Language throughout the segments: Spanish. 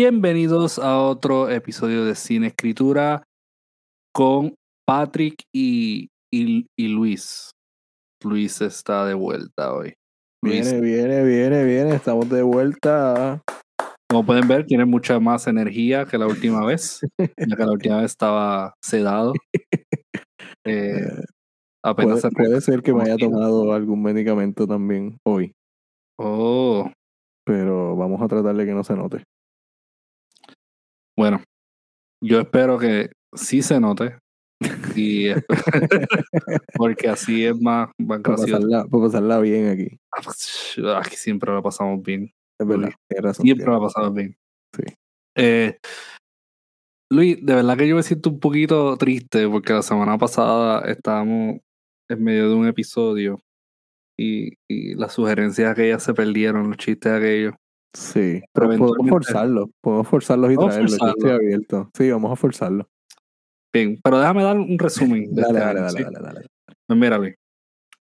Bienvenidos a otro episodio de Cine Escritura con Patrick y, y, y Luis. Luis está de vuelta hoy. Luis, Viene, viene, viene, viene. Estamos de vuelta. como pueden ver, tiene mucha más energía que la última vez. ya que la última vez estaba sedado. Eh, Eh, apenas puede, puede ser que me haya tomado algún medicamento también hoy, Oh, pero vamos a tratar de que no se note. Bueno. Yo espero que sí se note. Y porque así es más, más gracioso. pasarla, para pasarla bien aquí. Aquí siempre la pasamos bien. Es verdad, razón. Siempre la pasamos bien. Sí. Eh, Luis, de verdad que yo me siento un poquito triste porque la semana pasada estábamos en medio de un episodio y, y las sugerencias aquellas se perdieron, los chistes aquellos. Sí, Pero pero podemos forzarlo. Podemos forzarlos y traerlos. Yo estoy forzarlo. abierto. Sí, vamos a forzarlo. Bien, pero déjame dar un resumen. De Dale, este dale, año, dale, ¿sí? dale, dale. Pues mira, Luis.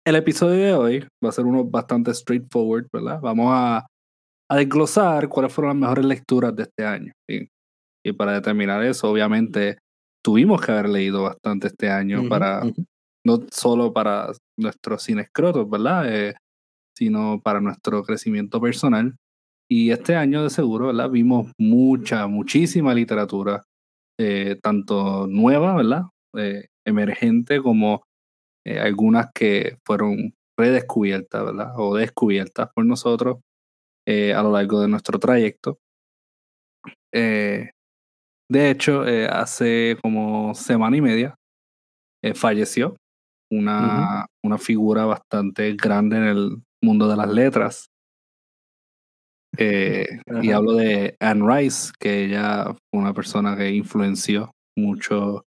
El episodio de hoy va a ser uno bastante straightforward, ¿verdad? Vamos a, a desglosar cuáles fueron las mejores lecturas de este año. ¿sí? Y para determinar eso, obviamente, tuvimos que haber leído bastante este año Ujú, para, ujú. no solo para nuestros cinescrotos, ¿verdad? Eh, sino para nuestro crecimiento personal. Y este año, de seguro, ¿verdad? Vimos mucha, muchísima literatura, eh, tanto nueva, ¿verdad? Eh, emergente, como eh, algunas que fueron redescubiertas, ¿verdad? O descubiertas por nosotros eh, a lo largo de nuestro trayecto. Eh, de hecho, eh, hace como semana y media falleció una, una figura bastante grande en el mundo de las letras. Eh, y hablo de Anne Rice, que ella fue una persona que influenció mucho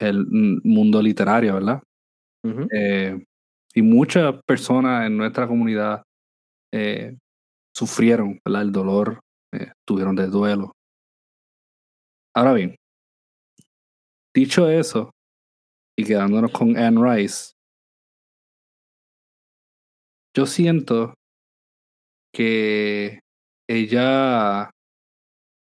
el mundo literario, ¿verdad? Eh, y muchas personas en nuestra comunidad eh, sufrieron ¿verdad? el dolor, tuvieron de duelo. Ahora bien, dicho eso, y quedándonos con Anne Rice, yo siento que ella,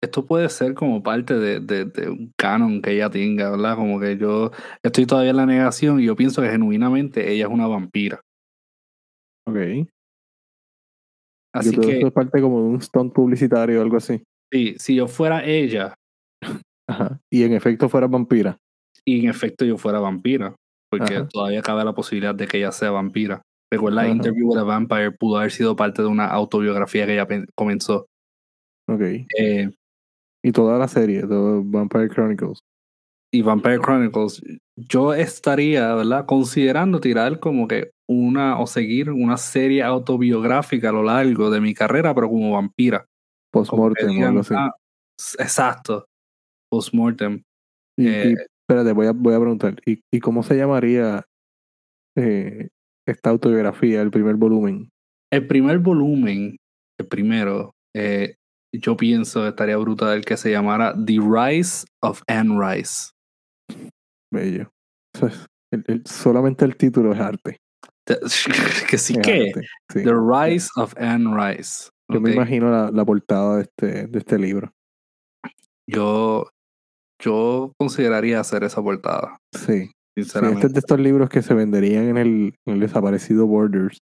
esto puede ser como parte de, de- de un canon que ella tenga, ¿verdad? Como que yo estoy todavía en la negación y yo pienso que genuinamente ella es una vampira. Ok. Así Yo que esto es parte como de un stunt publicitario o algo así. sí, si yo fuera ella Ajá. Y en efecto fuera vampira. y en efecto yo fuera vampira, porque Ajá. todavía cabe la posibilidad de que ella sea vampira. Recuerda, Ajá. Interview with a Vampire pudo haber sido parte de una autobiografía que pen- comenzó. Ok. Eh, Y toda la serie, todo Vampire Chronicles. y Vampire Chronicles, yo estaría, ¿verdad? Considerando tirar como que una o seguir una serie autobiográfica a lo largo de mi carrera, pero como vampira. Postmortem o algo así. ah, exacto. Postmortem. Y, eh, y- espérate, voy a, voy a preguntar. ¿Y, y cómo se llamaría eh, esta autobiografía, el primer volumen? El primer volumen, el primero, eh, yo pienso estaría brutal que se llamara The Rise of Anne Rice. Bello. El- el- solamente el título es arte. The- que sí Es que. arte, sí. The Rise of Anne Rice. Yo me imagino la, la portada de este, de este libro. Yo, yo consideraría hacer esa portada, Sí. Sí, sinceramente. este es de estos libros que se venderían en el, en el desaparecido Borders.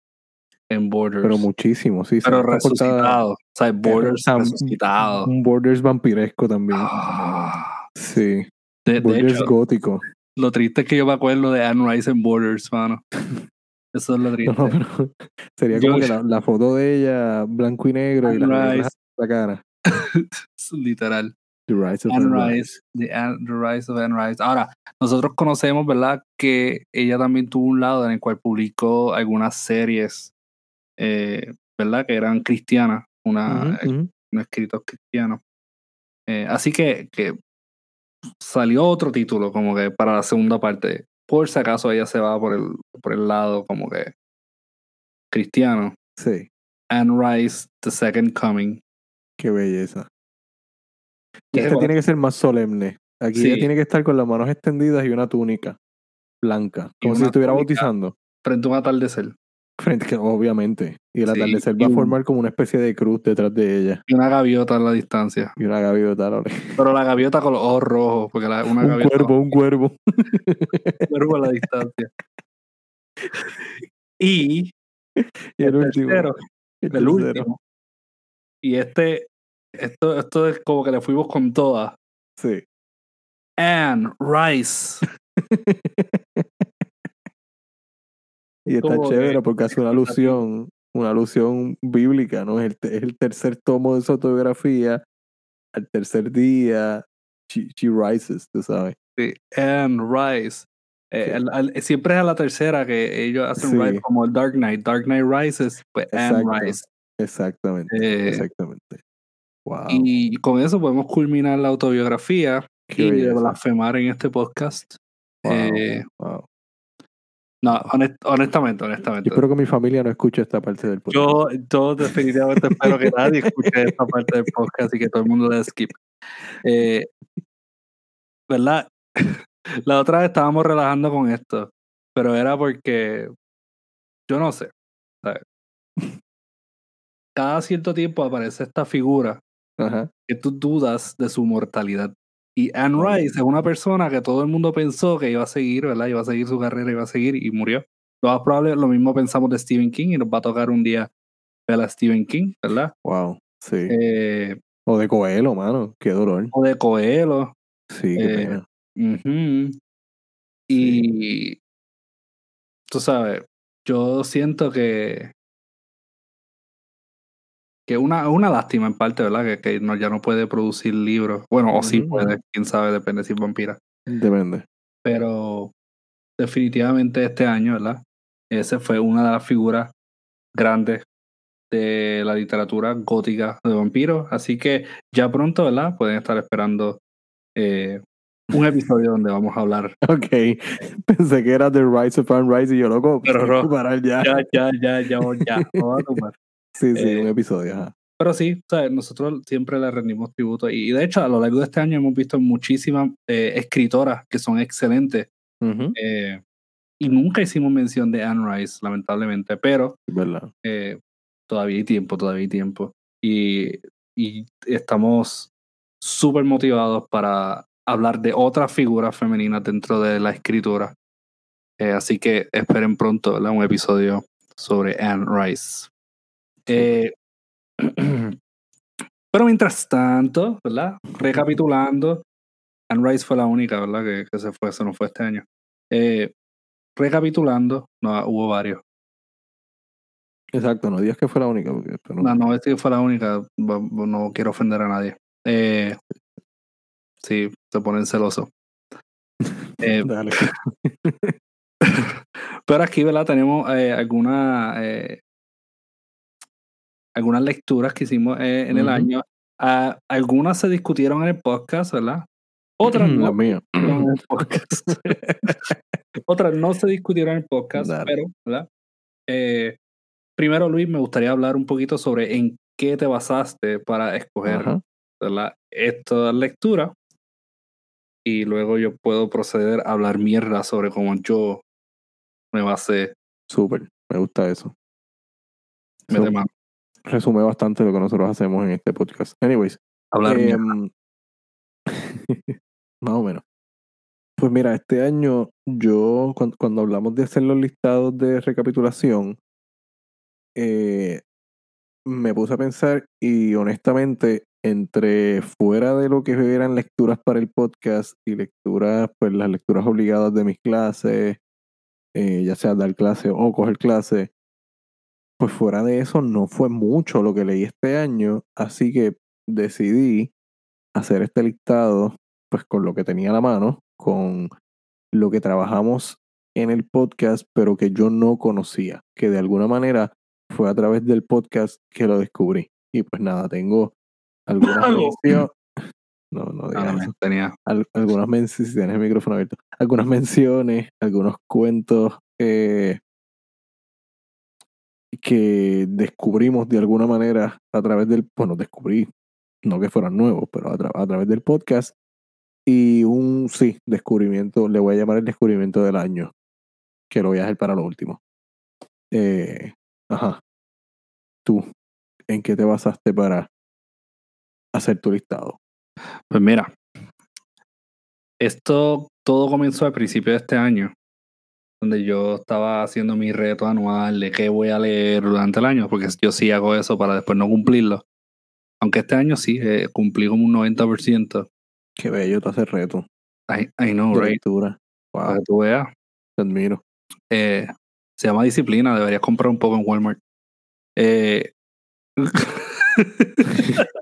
en Borders. Pero muchísimo, sí. Pero esta portada- resucitado. O sea, Borders Sam- resucitado. Un Borders vampiresco también. Ah. Sí. De, de Borders hecho, gótico. lo triste es que yo me acuerdo de Anne Rice en Borders, mano. Eso es lo triste. No, pero sería Yo- como que la, la foto de ella blanco y negro y Anne en la cara. literal. The Rise of Anne Rice, the, Rise of Anne Rice. Ahora, nosotros conocemos, ¿verdad? Que ella también tuvo un lado en el cual publicó algunas series, eh, ¿verdad? Que eran cristianas, una, ujú. unos escritos cristianos. Eh, así que, que salió otro título como que para la segunda parte. Por si acaso ella se va por el, por el lado como que cristiano. Sí, Anne Rice, The Second Coming. qué belleza. Este tiene que ser más solemne. Aquí Sí. ella tiene que estar con las manos extendidas y una túnica blanca, Y como si estuviera bautizando. Frente a un atardecer. Frente que, obviamente. Y el Sí, atardecer va a formar como una especie de cruz detrás de ella. Y una gaviota a la distancia. Y una gaviota. ¿no? Pero la gaviota con los ojos rojos, porque la- una Un gaviota cuervo, un cuervo. un cuervo a la distancia. Y Y el el último. tercero, el el tercero. último. Y este, esto, esto es como que le fuimos con todas. Sí. Anne Rice. Y está que- chévere porque hace una alusión, una alusión bíblica, ¿no? Es el, es el tercer tomo de su autobiografía. Al tercer día, she, she rises, tú sabes. Sí, Anne Rice. Eh, Sí. el- el- siempre es a la tercera que ellos hacen Sí. Rise como el Dark Knight. Dark Knight Rises, pues Anne. Rice. Exactamente, Eh, exactamente. Wow. Y con eso podemos culminar la autobiografía qué y belleza. blasfemar en este podcast. Wow, Eh, wow. no, honest- honestamente, honestamente. Yo espero que mi familia no escuche esta parte del podcast. Yo, yo definitivamente espero que nadie escuche esta parte del podcast y que todo el mundo le skip. Eh, ¿Verdad? La otra vez estábamos relajando con esto, pero era porque yo no sé. ¿sabes? Cada cierto tiempo aparece esta figura Ajá. que tú dudas de su mortalidad. Y Anne. Rice es una persona que todo el mundo pensó que iba a seguir, ¿verdad? Iba a seguir su carrera, iba a seguir y murió. Lo más probable, lo mismo pensamos de Stephen King y nos va a tocar un día ver a Stephen King, ¿verdad? Wow. Sí. Eh, o de Coelho, mano. Qué dolor. o de Coelho. Sí, qué eh, pena. ujú. Y tú sabes, yo siento que que una, una lástima en parte, ¿verdad? Que, que no, ya no puede producir libros. Bueno, o sí puede, quién sabe, depende si es vampira. Depende. Pero definitivamente este año, ¿verdad? Ese fue una de las figuras grandes de la literatura gótica de vampiros. Así que ya pronto, ¿verdad? Pueden estar esperando eh, un episodio donde vamos a hablar. Ok. Pensé que era The Rise of Anne Rice y yo loco. Pero no. parar ya. Ya, ya, ya, ya, ya. Sí, sí, Eh, un episodio. Ajá. Pero sí, ¿sabes? nosotros siempre le rendimos tributo. Y de hecho, a lo largo de este año hemos visto muchísimas eh, escritoras que son excelentes. Eh, y nunca hicimos mención de Anne Rice, lamentablemente. Pero ¿Verdad? eh, todavía hay tiempo, todavía hay tiempo. Y, y estamos súper motivados para hablar de otras figuras femeninas dentro de la escritura. Eh, así que esperen pronto ¿verdad? un episodio sobre Anne Rice. Eh, pero mientras tanto, ¿verdad? Recapitulando, Anne Rice fue la única, ¿verdad? Que, que se fue, se nos fue este año. Eh, recapitulando, no, hubo varios. Exacto, no digas que fue la única. Porque no- No, no decir que fue la única, no quiero ofender a nadie. Eh, sí, se ponen celosos. Eh, Dale. pero aquí, ¿verdad? Tenemos eh, alguna, eh, algunas lecturas que hicimos eh, en el año. Algunas se discutieron en el podcast, ¿verdad? Otras no. Mía. discutieron en el podcast. Otras no se discutieron en el podcast, Dale. pero, ¿verdad? Eh, primero, Luis, me gustaría hablar un poquito sobre en qué te basaste para escoger esta lectura. Y luego yo puedo proceder a hablar mierda sobre cómo yo me basé. Súper. Me gusta eso. Mete Eso mano. Resume bastante lo que nosotros hacemos en este podcast. Anyways. Hablar em, más o menos. Pues mira, este año yo, cuando, cuando hablamos de hacer los listados de recapitulación, eh, me puse a pensar y honestamente, entre fuera de lo que eran lecturas para el podcast y lecturas, pues las lecturas obligadas de mis clases, eh, ya sea dar clase o coger clase, pues fuera de eso no fue mucho lo que leí este año, así que decidí hacer este listado pues con lo que tenía a la mano, con lo que trabajamos en el podcast, pero que yo no conocía, que de alguna manera fue a través del podcast que lo descubrí. Y pues nada, tengo algunas menciones. No, no digas Ah, eso. tenía. Al- algunas menciones, si tienes el micrófono abierto, algunas menciones, algunos cuentos eh, que descubrimos de alguna manera a través del, bueno, descubrí, no que fueran nuevos, pero a, tra- a través del podcast. Y un, sí, descubrimiento, le voy a llamar el descubrimiento del año, que lo voy a hacer para lo último. eh, ajá, tú, ¿en qué te basaste para hacer tu listado? Pues mira, esto todo comenzó al principio de este año, donde yo estaba haciendo mi reto anual de qué voy a leer durante el año, porque yo sí hago eso para después no cumplirlo. Aunque este año sí eh, cumplí como un 90%. Qué bello te hace reto. I, I know, de right? lectura. Para Wow, que tú veas. te admiro. Eh, se llama disciplina, deberías comprar un poco en Walmart. Eh,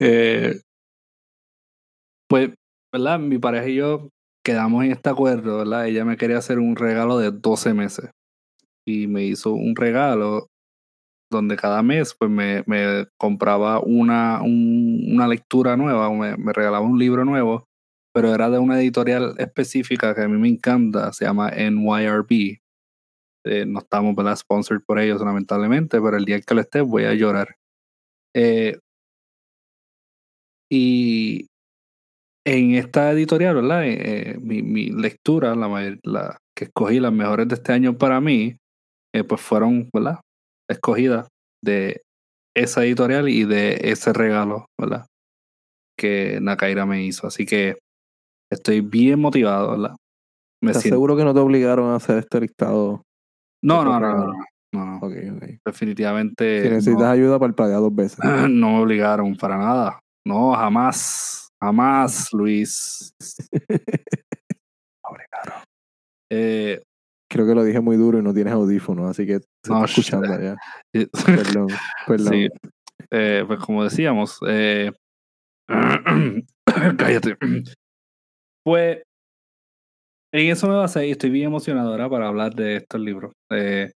eh, pues, ¿verdad? Mi pareja y yo quedamos en este acuerdo, ¿verdad? Ella me quería hacer un regalo de 12 meses y me hizo un regalo donde cada mes pues me, me compraba una, un- una lectura nueva, me, me regalaba un libro nuevo, pero era de una editorial específica que a mí me encanta, se llama NYRB. Eh, no estamos ¿verdad? sponsored por ellos lamentablemente, pero el día que lo esté voy a llorar. Eh, y en esta editorial, ¿verdad? Eh, eh, mi, mi lectura, la, mayor- la que escogí, las mejores de este año para mí, eh, pues fueron, ¿verdad? Escogidas de esa editorial y de ese regalo, ¿verdad? Que Nakaira me hizo. Así que estoy bien motivado, ¿verdad? Me ¿Estás siento- seguro que no te obligaron a hacer este listado? No, no, no, no, no. Definitivamente Si necesitas no, ayuda, palpadea dos veces. no me obligaron para nada. No, jamás. Jamás, Luis. Eh, Creo que lo dije muy duro y no tienes audífonos, así que No, escuchando eh, Perdón, perdón. Sí. Eh, pues como decíamos, eh, cállate. Pues en eso me basé y estoy bien emocionado ahora para hablar de estos libros. Eh,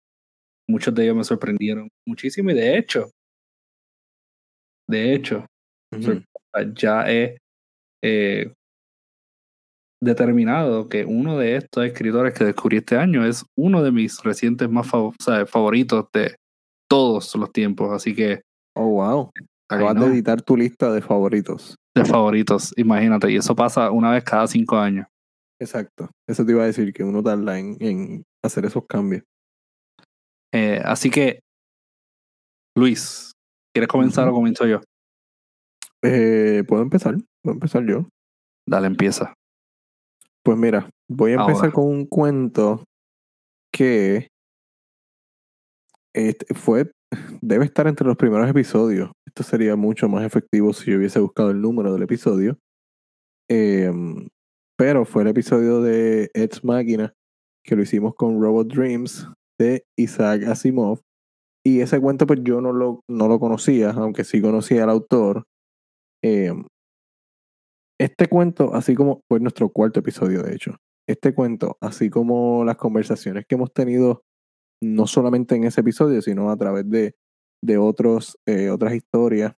muchos de ellos me sorprendieron muchísimo y de hecho, de hecho, ya he eh, determinado que uno de estos escritores que descubrí este año es uno de mis recientes más fav- favoritos de todos los tiempos. Así que Oh, wow. Acabas de editar tu lista de favoritos. de favoritos, imagínate, y eso pasa una vez cada cinco años. Exacto. Eso te iba a decir, que uno tarda en, en hacer esos cambios. Eh, así que, Luis, ¿quieres comenzar o comienzo yo? Eh, ¿Puedo empezar? ¿Puedo empezar yo? Dale, empieza. Pues mira, voy a empezar Ahora. con un cuento que este, fue, debe estar entre los primeros episodios. Esto sería mucho más efectivo si yo hubiese buscado el número del episodio. Em, pero fue el episodio de Ex Máquina que lo hicimos con Robot Dreams de Isaac Asimov. Y ese cuento pues yo no lo, no lo conocía, aunque sí conocía al autor. Em, este cuento, así como fue nuestro cuarto episodio, de hecho, este cuento, así como las conversaciones que hemos tenido, no solamente en ese episodio, sino a través de, de otros, eh, otras historias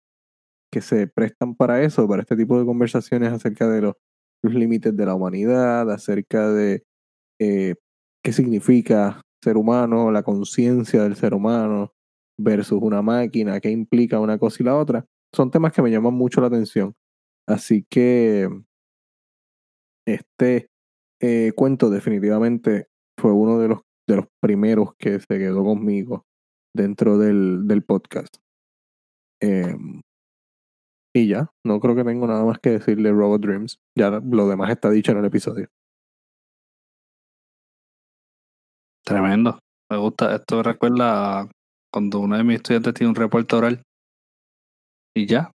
que se prestan para eso, para este tipo de conversaciones acerca de los, límites de la humanidad, acerca de eh, qué significa ser humano, la conciencia del ser humano versus una máquina, qué implica una cosa y la otra, son temas que me llaman mucho la atención. Así que este eh, cuento definitivamente fue uno de los, de los primeros que se quedó conmigo dentro del, del podcast. Em, y ya, no creo que tengo nada más que decirle Robot Dreams. Ya lo demás está dicho en el episodio. Tremendo. Me gusta. Esto recuerda cuando uno de mis estudiantes tiene un reporte oral. Y ya.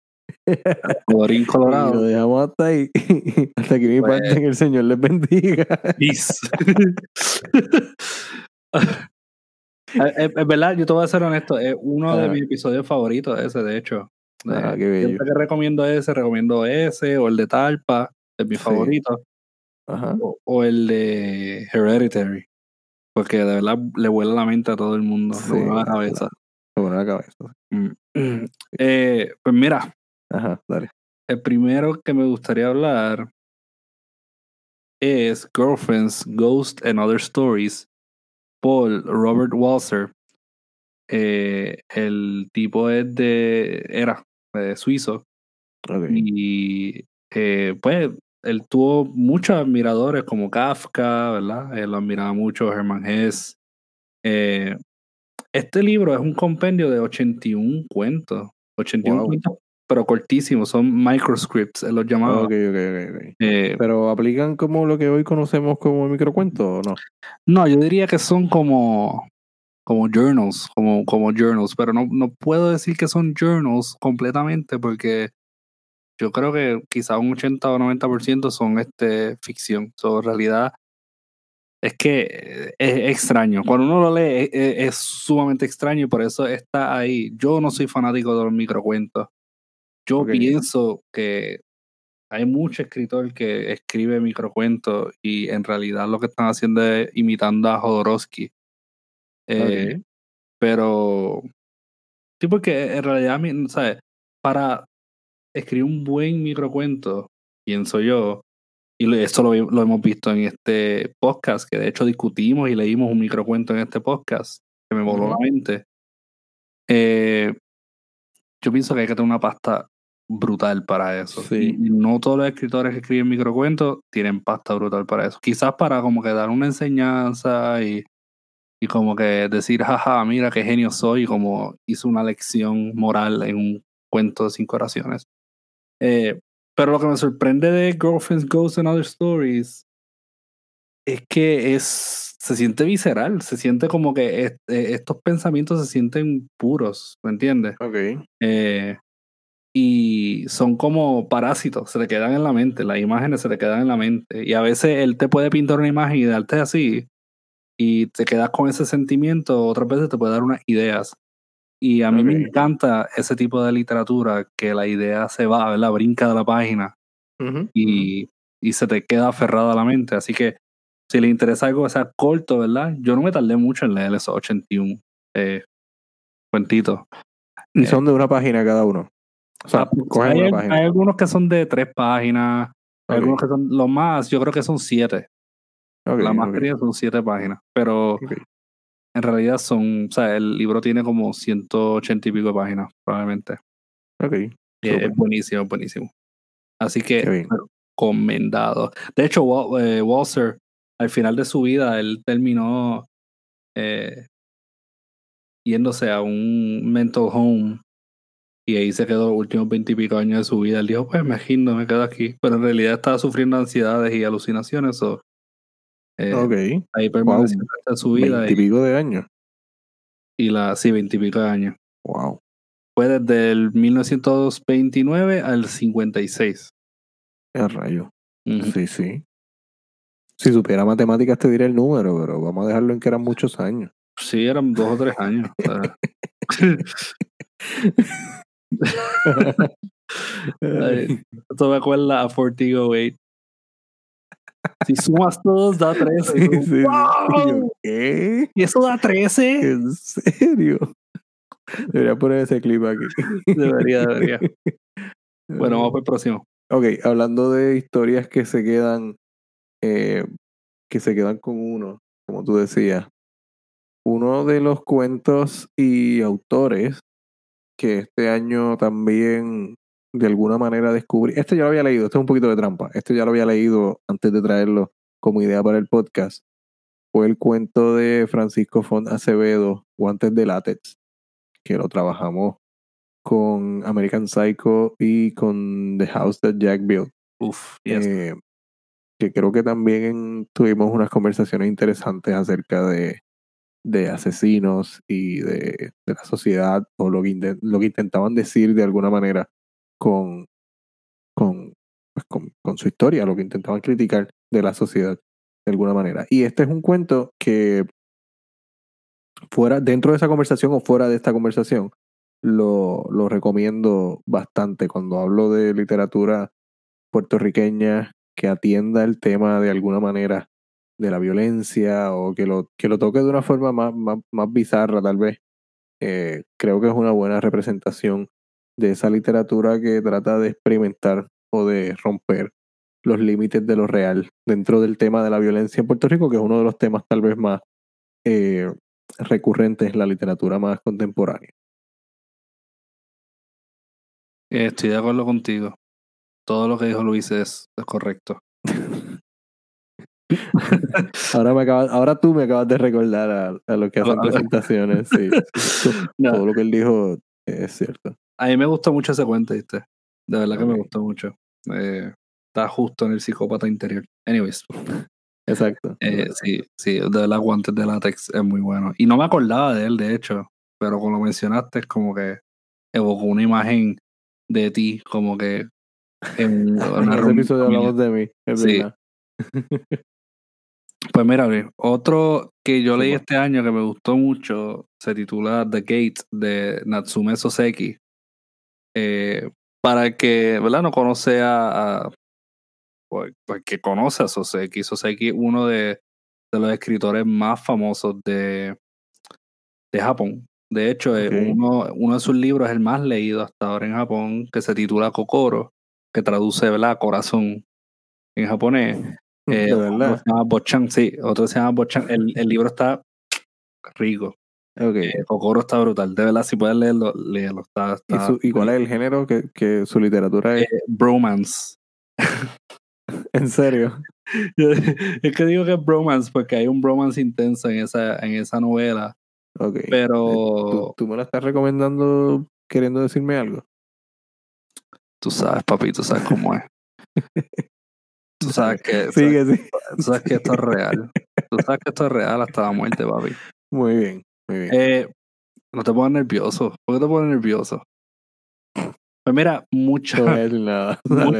Colorín Y lo colorado. dejamos hasta ahí. hasta aquí mi Pues- parte, que el Señor les bendiga. Peace. Es, es- es verdad, yo te voy a ser honesto, es uno de Ajá. mis episodios favoritos ese, de hecho. Ah, Eh, qué bello. Siempre que recomiendo ese, recomiendo ese, o el de Talpa, es mi Sí. favorito, Ajá. o, o el de Hereditary, porque de verdad le vuela la mente a todo el mundo, Sí, le vuela la cabeza. Se pone la cabeza. Mm. Eh, pues mira, Ajá, dale. el primero que me gustaría hablar es Girlfriends, Ghost and Other Stories por Robert Walser. Eh, el tipo es de. era eh, suizo. Y eh, pues él tuvo muchos admiradores como Kafka, ¿verdad? Él lo admiraba mucho, Herman Hesse. Eh, este libro es un compendio de 81 cuentos. 81 Wow. cuentos, pero cortísimos, son microscripts, los llamaba. Ok, ok, ok, ok. Eh, Pero aplican como lo que hoy conocemos como microcuento o no? no, yo diría que son como, como journals, como, como journals, pero no, no puedo decir que son journals completamente porque yo creo que quizá un 80 o 90% son este, ficción. So, en realidad es que eh, es extraño. Cuando uno lo lee es, es- es sumamente extraño y por eso está ahí. Yo no soy fanático de los microcuentos. Yo pienso que hay mucho escritor que escribe microcuentos y en realidad lo que están haciendo es imitando a Jodorowsky. Eh. Pero sí, porque en realidad, ¿sabes? Para escribir un buen microcuento, pienso yo, y esto lo, lo hemos visto en este podcast, que de hecho discutimos y leímos un microcuento en este podcast, que me voló la mente. Eh, yo pienso que hay que tener una pasta brutal para eso. Sí. Y no todos los escritores que escriben microcuentos tienen pasta brutal para eso. Quizás para como que dar una enseñanza y, y como que decir, jaja, mira qué genio soy, como hizo una lección moral en un cuento de cinco oraciones. Eh, pero lo que me sorprende de Girlfriends, Ghosts and Other Stories es que es se siente visceral, se siente como que est- eh, estos pensamientos se sienten puros, ¿me entiendes? Ok. Eh, y son como parásitos, se te quedan en la mente, las imágenes se te quedan en la mente. Y a veces él te puede pintar una imagen y darte así, y te quedas con ese sentimiento, otras veces te puede dar unas ideas. Y a mí me encanta ese tipo de literatura, que la idea se va, ¿verdad? Brinca de la página y, y se te queda aferrada a la mente. Así que si le interesa algo que sea corto, ¿verdad? Yo no me tardé mucho en leer esos 81 eh, cuentitos. Y Eh, son de una página cada uno. O sea, Ah, pues, cogen hay, una hay página. algunos que son de tres páginas, hay algunos que son los más, yo creo que son siete. la más ok, querida son siete páginas, pero. En realidad son, o sea, el libro tiene como 180 y pico de páginas, probablemente. Ok, es, súper. es buenísimo, es buenísimo. Así que, recomendado. De hecho, Wa- eh, Walser, al final de su vida, él terminó eh, yéndose a un mental home y ahí se quedó los últimos 20 y pico años de su vida. Él dijo, pues me me quedo aquí. Pero en realidad estaba sufriendo ansiedades y alucinaciones. o eh, Ok, Ahí permaneció el resto de su vida veintipico de años. y la, sí, 20 y pico de años. Wow. Fue desde el 1929 al 56. Qué rayo. Sí, sí. Si supiera matemáticas te diré el número, pero vamos a dejarlo en que eran muchos años. Sí, eran dos o tres años. Esto me acuerda a Fortigo, wait. Si sumas todos, da 13. Sí, sí. ¡Wow! ¿Qué? ¿Y eso da 13? ¿En serio? Debería poner ese clip aquí. Debería, debería. Bueno, vamos por el próximo. Ok, hablando de historias que se quedan, eh, que se quedan con uno, como tú decías. Uno de los cuentos y autores que este año también de alguna manera descubrí. Este ya lo había leído, este es un poquito de trampa. Este ya lo había leído antes de traerlo como idea para el podcast. Fue el cuento de Francisco Font Acevedo, Guantes de Látex, que lo trabajamos con American Psycho y con The House That Jack Built. Uf, yes. Eh, que creo que también tuvimos unas conversaciones interesantes acerca de, de asesinos y de, de la sociedad o lo que, inten- lo que intentaban decir de alguna manera con, con, pues, con, con su historia, lo que intentaban criticar de la sociedad de alguna manera. Y este es un cuento que fuera, dentro de esa conversación o fuera de esta conversación, lo, lo recomiendo bastante cuando hablo de literatura puertorriqueña que atienda el tema de alguna manera de la violencia o que lo, que lo toque de una forma más, más, más bizarra tal vez. Eh, creo que es una buena representación de esa literatura que trata de experimentar o de romper los límites de lo real dentro del tema de la violencia en Puerto Rico, que es uno de los temas tal vez más eh, recurrentes en la literatura más contemporánea. Eh, Estoy de acuerdo contigo. todo lo que dijo Luis es, es correcto. ahora, me acabas, ahora tú me acabas de recordar a, a los que hacen presentaciones. Sí. No. Todo lo que él dijo es cierto. A mí me gustó mucho ese cuento, ¿viste? De verdad que me gustó mucho. Eh, está justo en el psicópata interior. Anyways, Exacto. eh, sí, sí, de verdad, guantes de látex es muy bueno. Y no me acordaba de él, de hecho, pero cuando lo mencionaste, es como que evocó una imagen de ti, como que en En una ese reunión episodio hablamos de mí, es Sí. verdad. Pues mira, otro que yo leí este año que me gustó mucho se titula The Gate de Natsume Soseki. Eh, para el que ¿verdad? no conoce a, a- pues, que conoce a Soseki, Soseki es uno de, de los escritores más famosos de, de Japón. De hecho, uno, uno de sus libros es el más leído hasta ahora en Japón, que se titula Kokoro, que traduce ¿verdad? corazón en japonés. Eh, de otro se llama Bochan, sí, otro se llama Bochan. El, el libro está rico. Ok. Eh, Kokoro está brutal. De verdad, si puedes leerlo, léelo. Está, ¿Y, está su- y cuál es el género que, que su literatura es? Eh, bromance. ¿En serio? es que digo que es bromance porque hay un bromance intenso en esa, en esa novela. Ok. Eh, ¿Tú, Pero tú me la estás recomendando queriendo decirme algo? tú sabes, papi, tú sabes cómo es. Tú sabes que, Sigue, sí. tú sabes que esto es real. Tú sabes que esto es real hasta la muerte, papi. Muy bien, muy bien. Eh, no te pongas nervioso. ¿Por qué te pones nervioso? Pues mira, mucha, no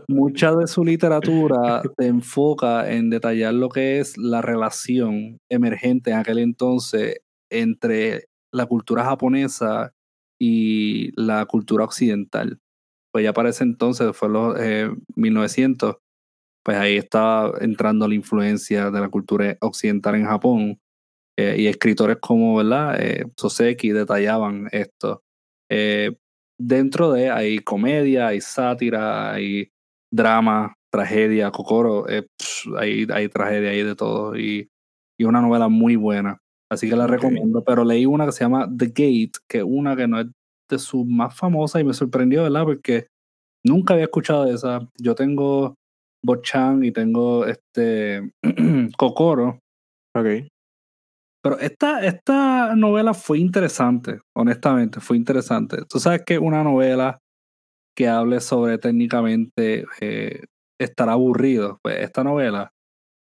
mucha- de su literatura se enfoca en detallar lo que es la relación emergente en aquel entonces entre la cultura japonesa y la cultura occidental. Pues ya para ese entonces, fue los eh, 1900, pues ahí estaba entrando la influencia de la cultura occidental en Japón. Eh, y escritores como, ¿verdad? Eh, Soseki detallaban esto. Eh, dentro de hay comedia, hay sátira, hay drama, tragedia, Kokoro, eh, psh, hay, hay tragedia, hay de todo. Y, y una novela muy buena. Así que la Ok. recomiendo. Pero leí una que se llama The Gate, que es una que no es de sus más famosas y me sorprendió, ¿verdad? Porque nunca había escuchado de esa. Yo tengo Bochan y tengo este Kokoro. Ok. Pero esta, esta novela fue interesante, honestamente, fue interesante. Tú sabes que una novela que hable sobre técnicamente eh, estar aburrido. Pues esta novela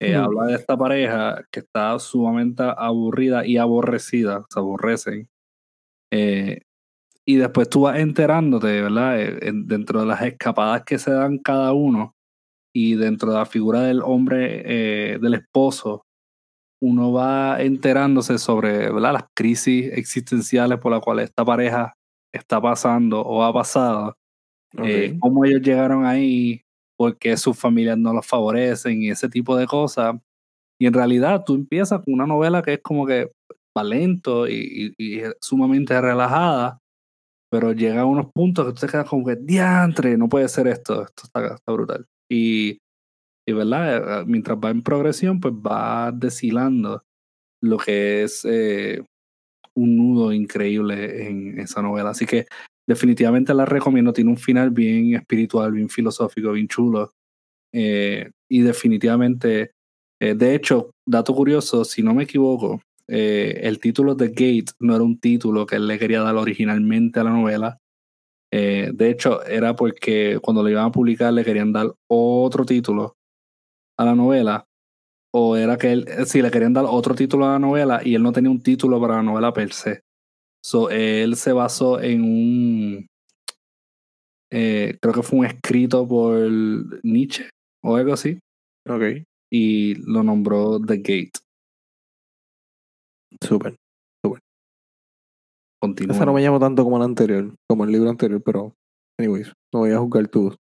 eh, habla de esta pareja que está sumamente aburrida y aborrecida, se aborrecen. Eh, y después tú vas enterándote, ¿verdad? Eh, en- dentro de las escapadas que se dan cada uno y dentro de la figura del hombre, del esposo, uno va enterándose sobre ¿verdad? las crisis existenciales por las cuales esta pareja está pasando o ha pasado, Ok. eh, cómo ellos llegaron ahí, por qué sus familias no los favorecen y ese tipo de cosas. Y en realidad tú empiezas con una novela que es como que va lento y, y- y es sumamente relajada, pero llega a unos puntos que tú te quedas como que, diantre, no puede ser esto, esto está, está brutal. Y, y verdad, Eh, mientras va en progresión, pues va deshilando lo que es eh, un nudo increíble en esa novela. Así que definitivamente la recomiendo, tiene un final bien espiritual, bien filosófico, bien chulo. Eh, y definitivamente, eh, de hecho, dato curioso, si no me equivoco, el título de Gate no era un título que él le quería dar originalmente a la novela. De hecho, era porque cuando lo iban a publicar le querían dar otro título a la novela. O era que él, eh, sí, le querían dar otro título a la novela y él no tenía un título para la novela per se. So, él se basó en un. eh, creo que fue un escrito por Nietzsche o algo así. Ok. Y lo nombró The Gate. Súper. Continúa. Esa no me llama tanto como la anterior, como el libro anterior, pero, anyways, no voy a juzgar tus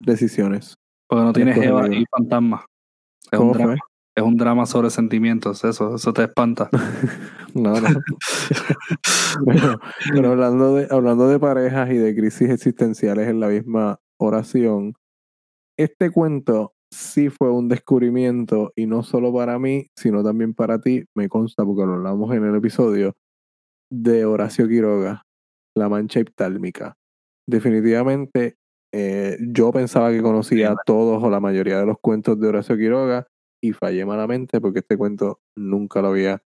decisiones. Porque no tiene Escoge el Jeva y fantasma. Es un, ¿Cómo drama, es un drama sobre sentimientos. Eso, eso te espanta. No, no. pero, pero hablando de, hablando de parejas y de crisis existenciales en la misma oración, este cuento sí fue un descubrimiento y no solo para mí, sino también para ti, me consta porque lo hablamos en el episodio, de Horacio Quiroga, La Mancha Hiptálmica. Definitivamente Eh, yo pensaba que conocía Sí, todos o la mayoría de los cuentos de Horacio Quiroga y fallé malamente porque este cuento nunca lo había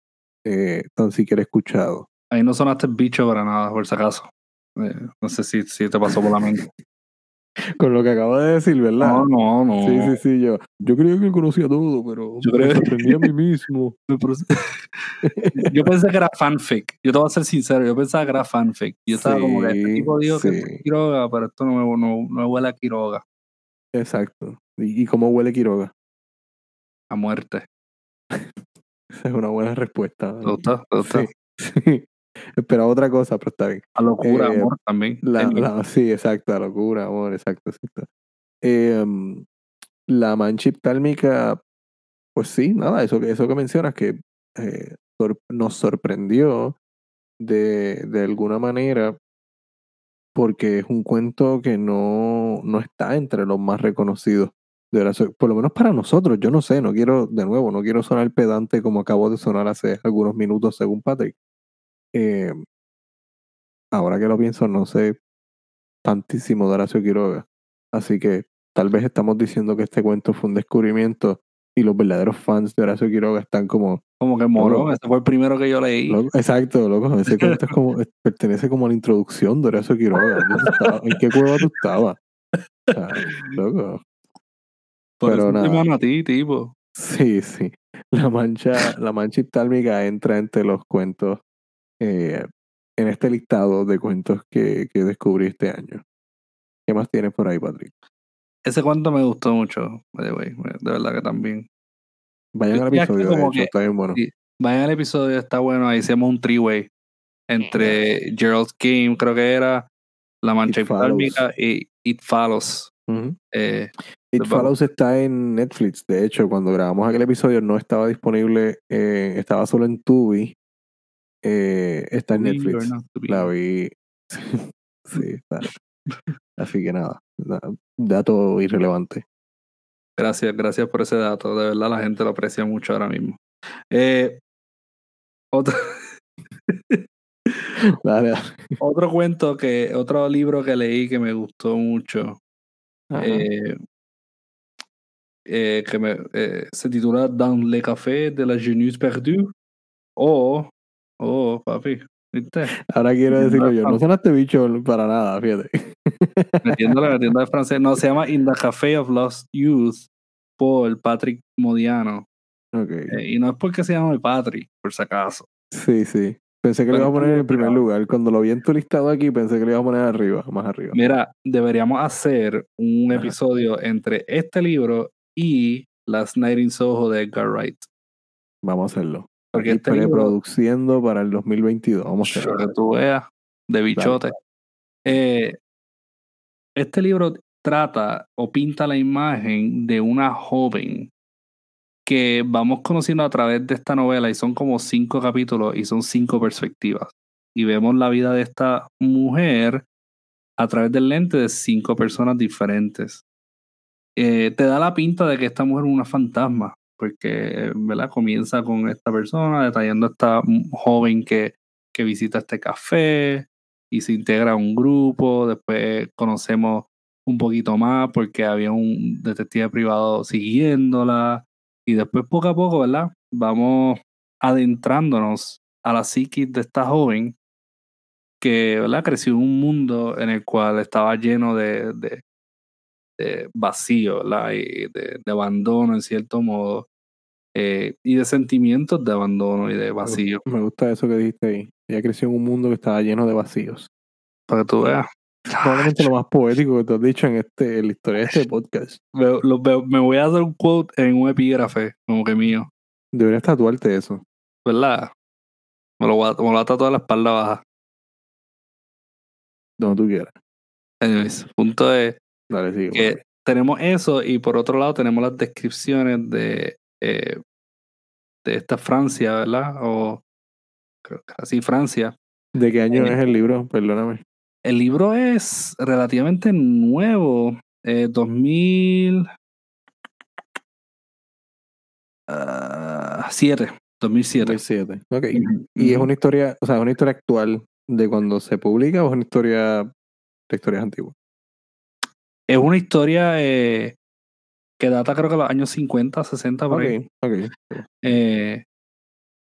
eh, tan siquiera escuchado. Ahí no sonaste bicho para nada, por si acaso. Eh, no sé si, si te pasó por la mente. Con lo que acabo de decir, ¿verdad? No, no, no. Sí, sí, sí, yo. Yo creía que conocía todo, pero Yo me sorprendí a mí mismo. Yo pensé que era fanfic. Yo te voy a ser sincero, yo pensaba que era fanfic. Yo estaba como que este tipo dijo que sí. es Quiroga, pero esto no me, no, no me huele a Quiroga, Exacto. ¿Y, y cómo huele Quiroga? a muerte. Esa es una buena respuesta. ¿Te gusta? ¿Te gusta? Sí, sí. Esperaba otra cosa, pero está bien. A locura, Eh, amor también. La, la- sí, exacto, la locura, amor, exacto, exacto. Em, la mancha tálmica, pues sí, nada, eso que, eso que mencionas, que eh, sor- nos sorprendió de, de alguna manera, porque es un cuento que no, no está entre los más reconocidos. De Horacio- por lo menos para nosotros, yo no sé, no quiero, de nuevo, no quiero sonar pedante como acabo de sonar hace algunos minutos según Patrick. Eh, ahora que lo pienso, no sé tantísimo de Horacio Quiroga. Así que tal vez estamos diciendo que este cuento fue un descubrimiento y los verdaderos fans de Horacio Quiroga están como... como que morón, ese fue el primero que yo leí. loco, exacto, loco, ese cuento es como, pertenece como a la introducción de Horacio Quiroga. ¿En qué cueva tú estabas? O sea, loco. Por pero nada. a ti, tipo. Sí, sí. La mancha, la mancha hiftálmica entra entre los cuentos eh, en este listado de cuentos que, que descubrí este año. ¿Qué más tienes por ahí, Patrick? Ese cuento me gustó mucho, by the way, de verdad que también. Vayan al episodio, de como hecho, que- está bien bueno. sí. Vayan al episodio, está bueno. Ahí hicimos un three-way entre Gerald's Game, creo que era, La Mancha. Hiftálmica y It Follows. Ujú. Eh, It. Follows está en Netflix. De hecho, cuando grabamos aquel episodio no estaba disponible, eh, estaba solo en Tubi. Eh, está en Netflix. La vi. sí, está. Así que nada, dato irrelevante. Gracias, gracias por ese dato. De verdad, la gente lo aprecia mucho ahora mismo. Eh, otro, Dale, dale. otro cuento que, otro libro que leí que me gustó mucho, eh, eh, que me, eh, se titula Dans le café de la jeunesse perdue. O, oh, papi, ¿viste? Ahora quiero decirlo yo. No bastante. sonaste bicho para nada, fíjate. Metiendo de francés. No, se llama In the Café of Lost Youth por Patrick Modiano. Ok. Eh, y no es porque se llama Patrick, por si acaso. Sí, sí. Pensé que lo iba a poner en el primer lugar. Cuando lo vi en tu listado aquí, pensé que lo iba a poner arriba, más arriba. Mira, deberíamos hacer un Ajá. episodio entre este libro y Last Night in Soho de Edgar Wright. Vamos a hacerlo. Porque preproduciendo para el 2022. Vamos a que tú veas, de bichote. Eh, este libro trata o pinta la imagen de una joven que vamos conociendo a través de esta novela y son como cinco capítulos y son cinco perspectivas. Y vemos la vida de esta mujer a través del lente de cinco personas diferentes. Eh, te da la pinta de que esta mujer es una fantasma, porque ¿verdad? comienza con esta persona detallando a esta joven que, que visita este café y se integra a un grupo. Después conocemos un poquito más porque había un detective privado siguiéndola. Y después poco a poco, ¿verdad? Vamos adentrándonos a la psiquis de esta joven que, ¿verdad? Creció en un mundo en el cual estaba lleno de, de, vacío, ¿verdad? Y de abandono en cierto modo. Eh, y de sentimientos de abandono y de vacío. Me gusta eso que dijiste ahí. Ella creció en un mundo que estaba lleno de vacíos. Para que tú veas. Probablemente lo más poético que tú has dicho en, este, en la historia de este podcast. Lo me voy a hacer un quote en un epígrafe, como que mío. Deberías tatuarte eso. ¿Verdad? Me lo voy a, me lo voy a tatuar en la espalda baja. Donde tú quieras. Anyways, punto es Dale, sigue. que tenemos eso y por otro lado tenemos las descripciones de, eh, de esta Francia, ¿verdad? O creo que así, Francia. ¿De qué año eh, es el libro? Perdóname. El libro es relativamente nuevo, eh, 2007, 2007. 2007. Ok. Y es una historia, o sea, es una historia actual de cuando se publica o es una historia de historias antiguas. es una historia eh, que data creo que los años 50, 60 por ahí. Ok, ok. Eh,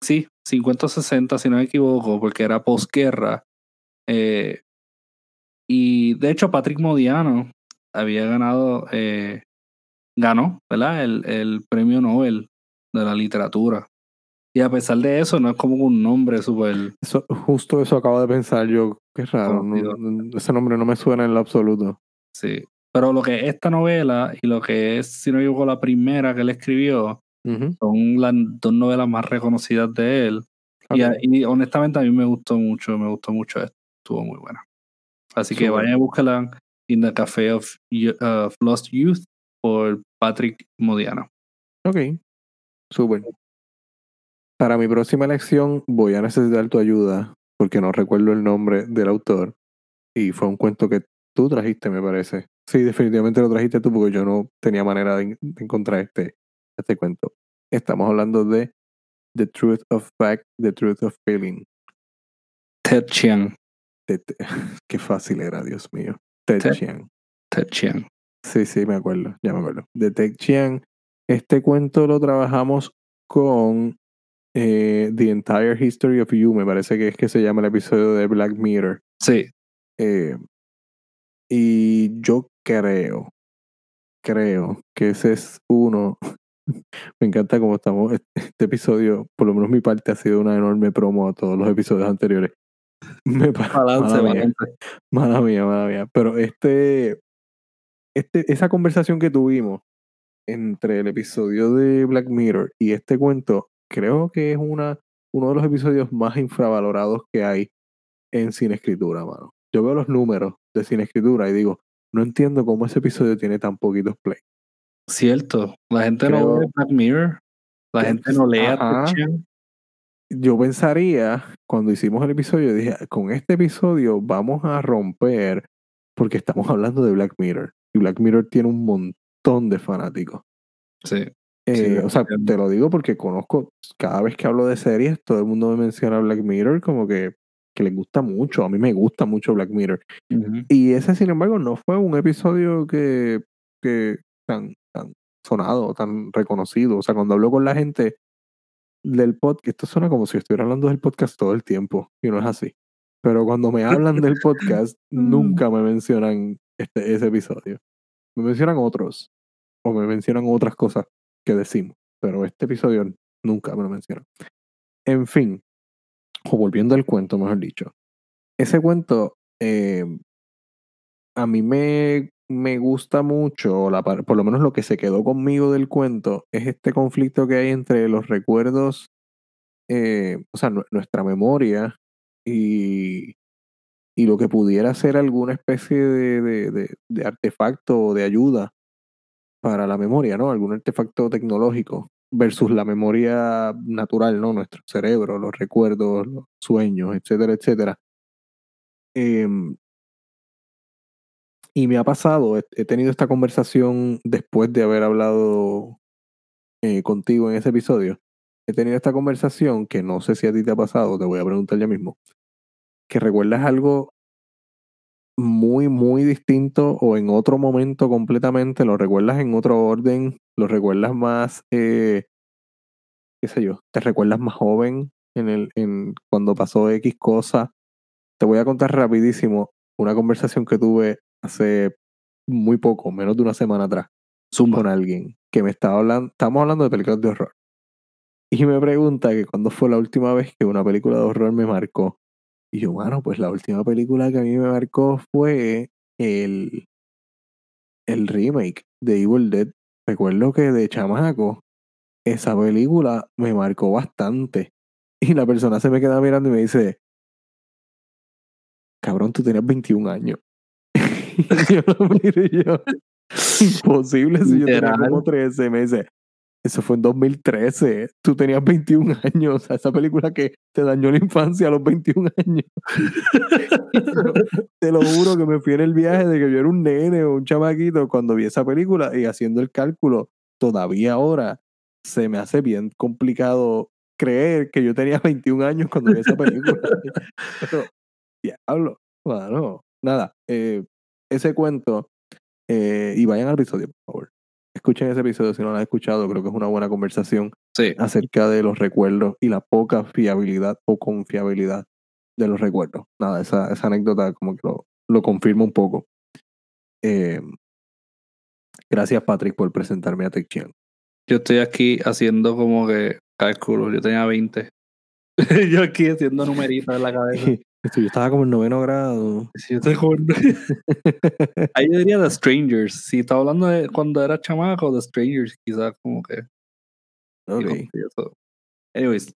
sí, 50 o 60 si no me equivoco, porque era posguerra. Eh, y de hecho Patrick Modiano había ganado, eh, ganó, ¿verdad? El, el premio Nobel de la literatura. Y a pesar de eso, no es como un nombre súper... Eso, justo eso acabo de pensar yo. Qué raro. no- ese nombre no me suena en lo absoluto. Sí. Pero lo que es esta novela y lo que es, si no equivoco, la primera que él escribió, son las dos novelas más reconocidas de él. Y, honestamente a mí me gustó mucho, me gustó mucho esto. Estuvo muy buena. Así que vayan a búsquela In the Café of, of Lost Youth por Patrick Modiano. Ok, súper. Para mi próxima elección voy a necesitar tu ayuda porque no recuerdo el nombre del autor y fue un cuento que tú trajiste, me parece. Sí, definitivamente lo trajiste tú porque yo no tenía manera de, de encontrar este, este cuento. Estamos hablando de The Truth of Fact, The Truth of Feeling. Ted Chiang. Qué fácil era, Dios mío. Ted Ted. Chiang. Ted Chiang. Sí, sí, me acuerdo, ya me acuerdo. De Ted Chiang. Este cuento lo trabajamos con eh, The Entire History of You, me parece que es que se llama el episodio de Black Mirror. Sí. Eh, y yo creo, creo que ese es uno. me encanta cómo estamos. Este, este episodio, por lo menos mi parte, ha sido una enorme promo a todos los episodios anteriores. Me pa- Balance, mala mía. balance. Mala mía, mala mía. Pero este, este, esa conversación que tuvimos entre el episodio de Black Mirror y este cuento, creo que es una, uno de los episodios más infravalorados que hay en cine escritura, mano. Yo veo los números de cine escritura y digo, no entiendo cómo ese episodio tiene tan poquitos play. Cierto. La gente no ve Black Mirror. La gente no lee a. Yo pensaría, cuando hicimos el episodio, dije, con este episodio vamos a romper, porque estamos hablando de Black Mirror. Y Black Mirror tiene un montón de fanáticos. Sí. Eh, Sí, o sea, te lo digo porque conozco, cada vez que hablo de series, todo el mundo me menciona Black Mirror como que, que les gusta mucho. A mí me gusta mucho Black Mirror. Ujú. Y ese, sin embargo, no fue un episodio que, que tan, tan sonado, tan reconocido. O sea, cuando hablo con la gente del podcast, esto suena como si estuviera hablando del podcast todo el tiempo, y no es así. Pero cuando me hablan del podcast, nunca me mencionan este, ese episodio. Me mencionan otros, o me mencionan otras cosas que decimos, pero este episodio nunca me lo mencionan. En fin, o volviendo al cuento, mejor dicho. Ese cuento eh, a mí me, me gusta mucho, la, por lo menos lo que se quedó conmigo del cuento, es este conflicto que hay entre los recuerdos, eh, o sea, nu- nuestra memoria y, y lo que pudiera ser alguna especie de- de- de artefacto o de ayuda para la memoria, ¿no? Algún artefacto tecnológico versus la memoria natural, ¿no? Nuestro cerebro, los recuerdos, los sueños, etcétera, etcétera. Em, y me ha pasado, he, tenido esta conversación después de haber hablado eh, contigo en ese episodio. He tenido esta conversación que no sé si a ti te ha pasado, te voy a preguntar ya mismo. Que recuerdas algo muy, muy distinto o en otro momento completamente, lo recuerdas en otro orden, lo recuerdas más, eh, qué sé yo, te recuerdas más joven en el, en cuando pasó X cosa. Te voy a contar rapidísimo una conversación que tuve hace muy poco, menos de una semana atrás, Zumba. con alguien que me estaba hablando, estamos hablando de películas de horror. Y me pregunta que cuándo fue la última vez que una película de horror me marcó. Y yo, bueno, pues la última película que a mí me marcó fue el, el remake de Evil Dead. Recuerdo que de chamaco, esa película me marcó bastante. Y la persona se me queda mirando y me dice, cabrón, tú tenías 21 años. y yo lo miro y yo, imposible si yo tenía como 13. Me dice, eso fue en 2013. Tú tenías 21 años. O sea, esa película que te dañó la infancia a los 21 años. te lo juro que me fui en el viaje de que yo era un nene o un chamaquito cuando vi esa película y haciendo el cálculo, todavía ahora se me hace bien complicado creer que yo tenía 21 años cuando vi esa película. Pero, diablo, bueno, nada. eh, ese cuento Eh, y vayan al episodio, por favor. Escuchen ese episodio si no lo han escuchado. Creo que es una buena conversación Sí. acerca de los recuerdos y la poca fiabilidad o confiabilidad de los recuerdos. Nada, esa, esa anécdota como que lo, lo confirma un poco. Eh, gracias, Patrick, por presentarme a TechChian. Yo estoy aquí haciendo como que cálculos. Yo tenía 20. yo aquí haciendo numeritos en la cabeza. Yo estaba como en noveno grado. Sí, yo estoy como- Ahí yo diría The Strangers. Si estaba hablando de cuando era chamaco, The Strangers, quizás como que. Ok. Anyways.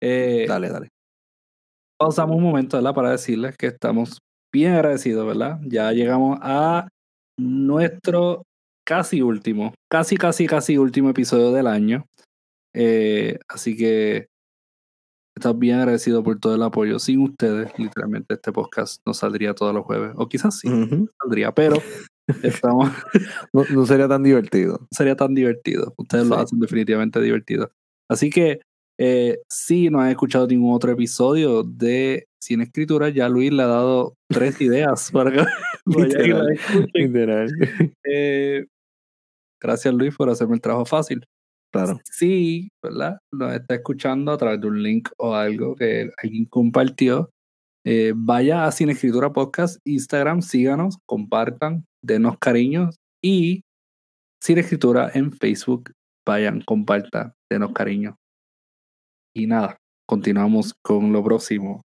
eh, dale, dale. pausamos un momento, ¿verdad? Para decirles que estamos bien agradecidos, ¿verdad? Ya llegamos a nuestro casi último, casi, casi, casi último episodio del año. Eh, así que estamos bien agradecidos por todo el apoyo. Sin ustedes, literalmente, este podcast no saldría todos los jueves. O quizás sí, saldría, pero estamos, no, no sería tan divertido. sería tan divertido. Ustedes lo hacen definitivamente divertido. Así que eh, si no han escuchado ningún otro episodio de Sin Escritura, ya Luis le ha dado tres ideas para que la escuchen. Literal. Eh, gracias Luis por hacerme el trabajo fácil. Claro. Si, ¿verdad? Nos está escuchando a través de un link o algo que alguien compartió. eh, vaya a Sin Escritura Podcast, Instagram, síganos, compartan, denos cariños y Sin Escritura en Facebook, vayan, compartan, denos cariño. Y nada, continuamos con lo próximo.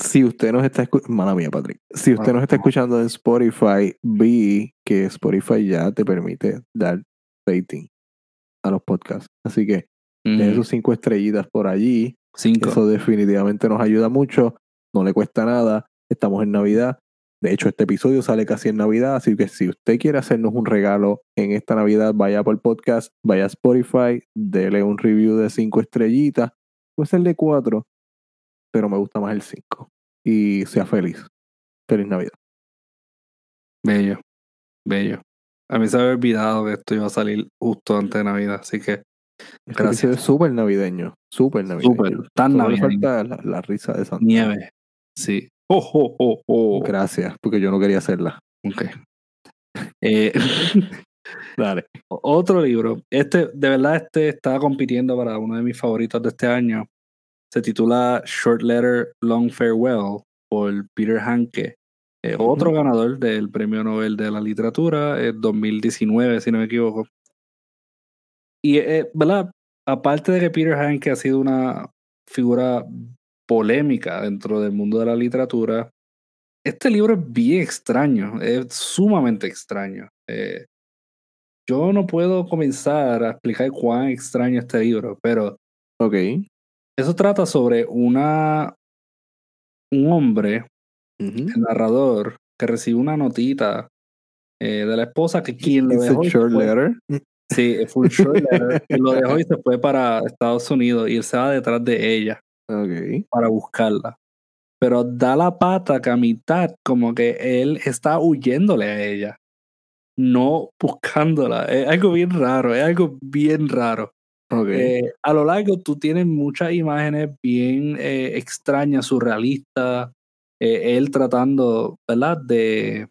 Si usted nos está escuchando, mala mía, Patrick. Si usted nos está escuchando en Spotify, vi que Spotify ya te permite dar rating a los podcasts. Así que Mm, sus cinco estrellitas por allí. cinco. Eso definitivamente nos ayuda mucho. No le cuesta nada. Estamos en Navidad. De hecho, este episodio sale casi en Navidad. Así que si usted quiere hacernos un regalo en esta Navidad, vaya por el podcast, vaya a Spotify, dele un review de cinco estrellitas. Puede ser de cuatro, pero me gusta más el cinco. Y sea feliz. Feliz Navidad. Bello, bello. A mí se me había olvidado que esto iba a salir justo antes de Navidad, así que Este Gracias. es súper navideño. Súper navideño. súper, tan Solo navideño. falta la, la risa de Santa. Nieve. Sí. Oh, oh, oh, oh. Gracias, porque yo no quería hacerla. Ok. Eh, Dale. otro libro. Este, de verdad, este estaba compitiendo para uno de mis favoritos de este año. Se titula Short Letter, Long Farewell por Peter Hanke. Eh. Otro ganador del Premio Nobel de la Literatura, en 2019, si no me equivoco. Y, eh, ¿verdad? Aparte de que Peter Hanke ha sido una figura polémica dentro del mundo de la literatura, este libro es bien extraño, es sumamente extraño. Eh, yo no puedo comenzar a explicar cuán extraño es este libro, pero Ok. Eso trata sobre una un hombre, el narrador, que recibe una notita eh, de la esposa que quien lo dejó short letter. Sí, full short letter, que lo dejó y se fue para Estados Unidos y él se va detrás de ella para buscarla. Pero da la pata que a mitad como que él está huyéndole a ella, no buscándola. Es algo bien raro, es algo bien raro. Eh, a lo largo tú tienes muchas imágenes bien eh, extrañas, surrealistas. eh, él tratando, ¿verdad? De,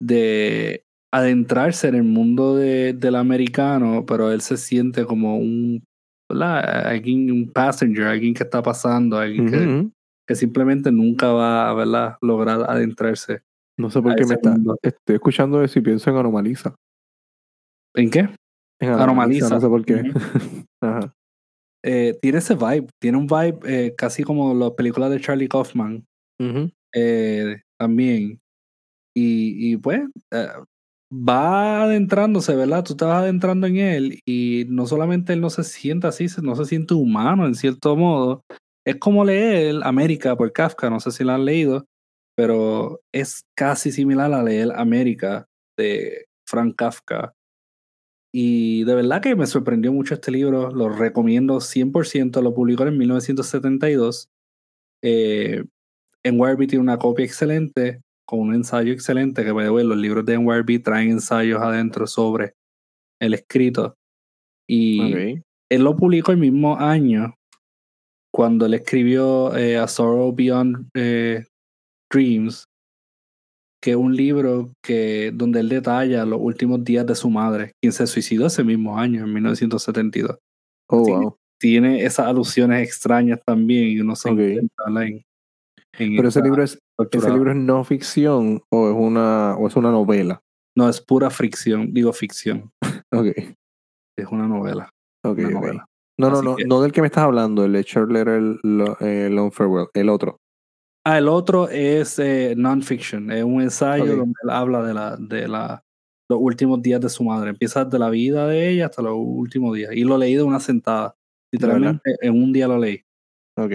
de adentrarse en el mundo de- del americano, pero él se siente como un, ¿verdad? Alguien, un passenger, alguien que está pasando, alguien que, que simplemente nunca va a ¿verdad? lograr adentrarse. No sé por qué me está. Estoy escuchando eso y pienso en Anomaliza. ¿En qué? Anomaliza. No sé por qué. Ajá. Eh, tiene ese vibe, tiene un vibe eh, casi como las películas de Charlie Kaufman. Eh, también. Y, y pues eh, va adentrándose, ¿verdad? Tú te vas adentrando en él y no solamente él no se siente así, no se siente humano en cierto modo. Es como leer América por Kafka, no sé si la han leído, pero es casi similar a leer América de Frank Kafka. Y de verdad que me sorprendió mucho este libro, lo recomiendo 100%, lo publicó en 1972. Eh, NYRB tiene una copia excelente, con un ensayo excelente, que ver, los libros de NYRB traen ensayos adentro sobre el escrito. Y él lo publicó el mismo año, cuando él escribió eh, A Sorrow Beyond eh, Dreams, que es un libro que, donde él detalla los últimos días de su madre, quien se suicidó ese mismo año, en 1972. Oh, wow. Tiene esas alusiones extrañas también y uno se Ok. intenta ¿verdad? en, en Pero ese libro es, ese libro es no ficción o es una, o es una novela. No, es pura fricción, digo ficción, Ok, es una novela. ok, Una novela. No, no, Así no, que- no del que me estás hablando, el de Lo- eh, Long Farewell, el otro. Ah, el otro es eh, non-fiction, es un ensayo Ok. donde él habla de, la, de la, los últimos días de su madre. Empieza de la vida de ella hasta los últimos días. Y lo leí de una sentada. Literalmente en un día lo leí. Ok,